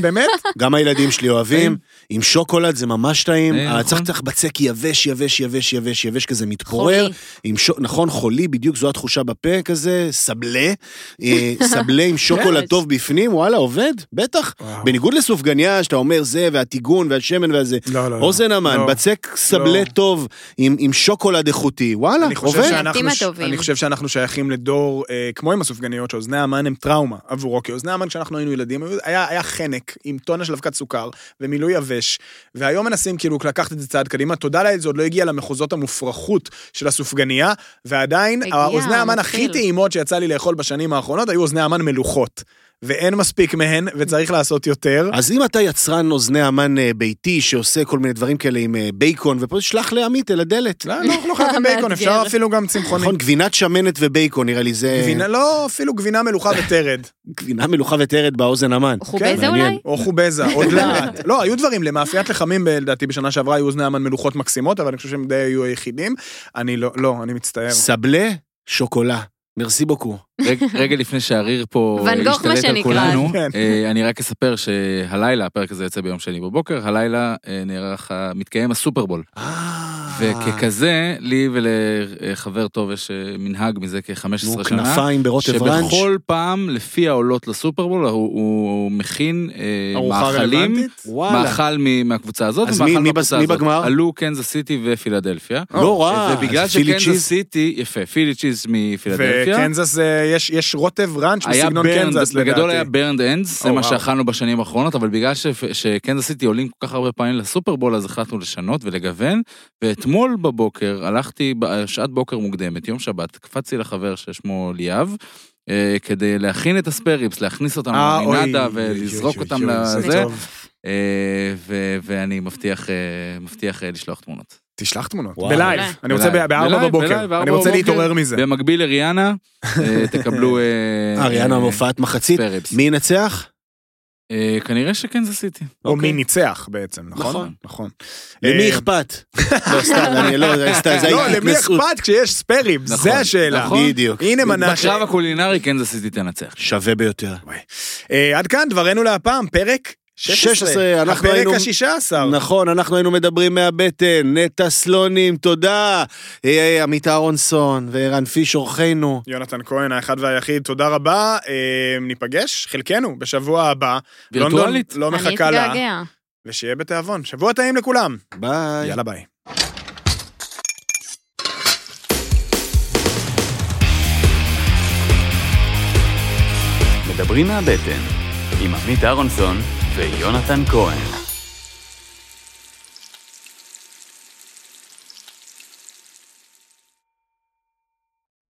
באמת? גם הילדים שלי אוהבים, עם שוקולד זה ממש טעים, אה, צריך נכון. צריך בצק יבש, יבש, יבש, יבש, יבש כזה מתפורר. נכון, חולי, בדיוק זו התחושה בפה כזה, סבלה, אה, סבלה עם שוקולד. טוב בפנים, וואלה, עובד, בטח. בניגוד לסופגניה, שאתה אומר זה, והטיגון, והשמן והזה. לא, לא, לא. אוזן המן, לא. בצק סבלה לא. טוב, עם שוקולד איכותי, וואלה, אני חושב עובד. אני חושב שאנחנו שייכים לדור, אה, כמו עם הסופגניות, שאוזני המן הם טראומה עבורו, כי אוזני המן כשאנחנו היינו ילדים, היה חנק עם טונה של אבקת סוכר ומילוי יבש, והיום מנסים כאילו לקחת את זה צעד קדימה, תודה לאל זה עוד לא הגיע למחוזות המופרכות של הסופגניה, ועדיין, הגיע, האוזני המן הכי. טעימות שיצא לי לאכול בשנים האחרונות, היו אוזני המן מלוכות. ואין מספיק מהן, וצריך לעשות יותר. אז אם אתה יצרן אוזני המן אה, ביתי שעושה כל מיני דברים כאלה עם אה, בייקון, ופה שלח לעמית אל הדלת. לא, לא, לא חייב עם בייקון. אפשר אפילו גם צמחוני. נכון, גבינת שמנת ובייקון, נראה לי זה... גבינה, לא, אפילו גבינה מלוכה וטרד. גבינה מלוכה וטרד באוזן המן. חובזה כן. אולי? או חובזה, עוד לאט. לא, היו דברים, למאפיית לחמים, ב- לדעתי בשנה שעברה היו אוזני המן מלוכות מקסימות, אבל אני חושב שהם די היו היחידים. אני לא, לא, אני מצטער. סבלה, שוקולה. מרסי בוקו. רגע- רגע לפני שהריר פה השתלט על. כולנו, כן. אה, אני רק אספר שהלילה, הפרק הזה יוצא ביום שני בבוקר, הלילה אה, נערך, מתקיים הסופרבול. וככזה, לי ולחבר טוב יש אה, מנהג מזה כ-15 נו, שנה. כנפיים ברוטב ראנץ'. שבכל פעם, לפי העולות לסופרבול, הוא, הוא מכין אה, מאכלים. מאכל מ- מהקבוצה הזאת, אז ומאכל מי- מי מהקבוצה בס- מי הזאת. בגמר? עלו קנזס סיטי ופילדלפיה. לא רע. ובגלל אז Philly שקנזס cheese. סיטי, יפה, Philly cheese מפילדלפיה. וקנזס, אה, יש- יש רוטב ראנץ' בסגנון קנזס לדעתי. בגדול היה burnt ends, זה מה. שאכלנו בשנים האחרונות, אבל בגלל ש- שקנזס סיטי עולים כל כך הרבה פעמים לסופרבול, אז החלטנו לשנות ולגוון, ואת אתמול בבוקר, הלכתי בשעת בוקר מוקדמת, יום שבת, קפצתי לחבר ששמו ליאב, אה, כדי להכין את ה spare ribs, להכניס אותם אה, אוי, ולזרוק אותם לזה. אה, ואני מבטיח לשלוח תמונות. תשלח תמונות. וואו. בלייב. אני רוצה בלייב, בארבע בלייב, בבוקר. בלייב, בארבע אני רוצה בבוקר. להתעורר מזה. במקביל לריהאנה, אה, תקבלו... אה, ריהאנה אה, מופעת מחצית. spare ribs. מי ינצח? אה, כנראה שקנזס סיטי. או אוקיי. מי ניצח בעצם, נכון? נכון. נכון. למי אה, אכפת? לא, סתם, אני לא, זה סתם, זה לא, הייתי למי התנשאות. אכפת כשיש spare ribs? נכון, זה השאלה. נכון. בדיוק. הנה מנה ש... בקרב הקולינרי קנזס סיטי תנצח. שווה ביותר. אה, עד כאן דברנו להפעם, פרק 16. 16, אנחנו הפרק היינו- השישה עשר. נכון, אנחנו היינו מדברים מהבטן, נטע סלונים, תודה. אה, עמית אהרונסון וערן פיש אורחנו. יונתן כהן האחד והיחיד, תודה רבה. אה, ניפגש, חלקנו, בשבוע הבא. וירטואלית. לא אני מחכה לה, אתגעגע. ושיהיה בתיאבון. שבוע טעים לכולם. ביי. יאללה ביי. מדברים מהבטן, עם עמית אהרונסון ויונתן כהן.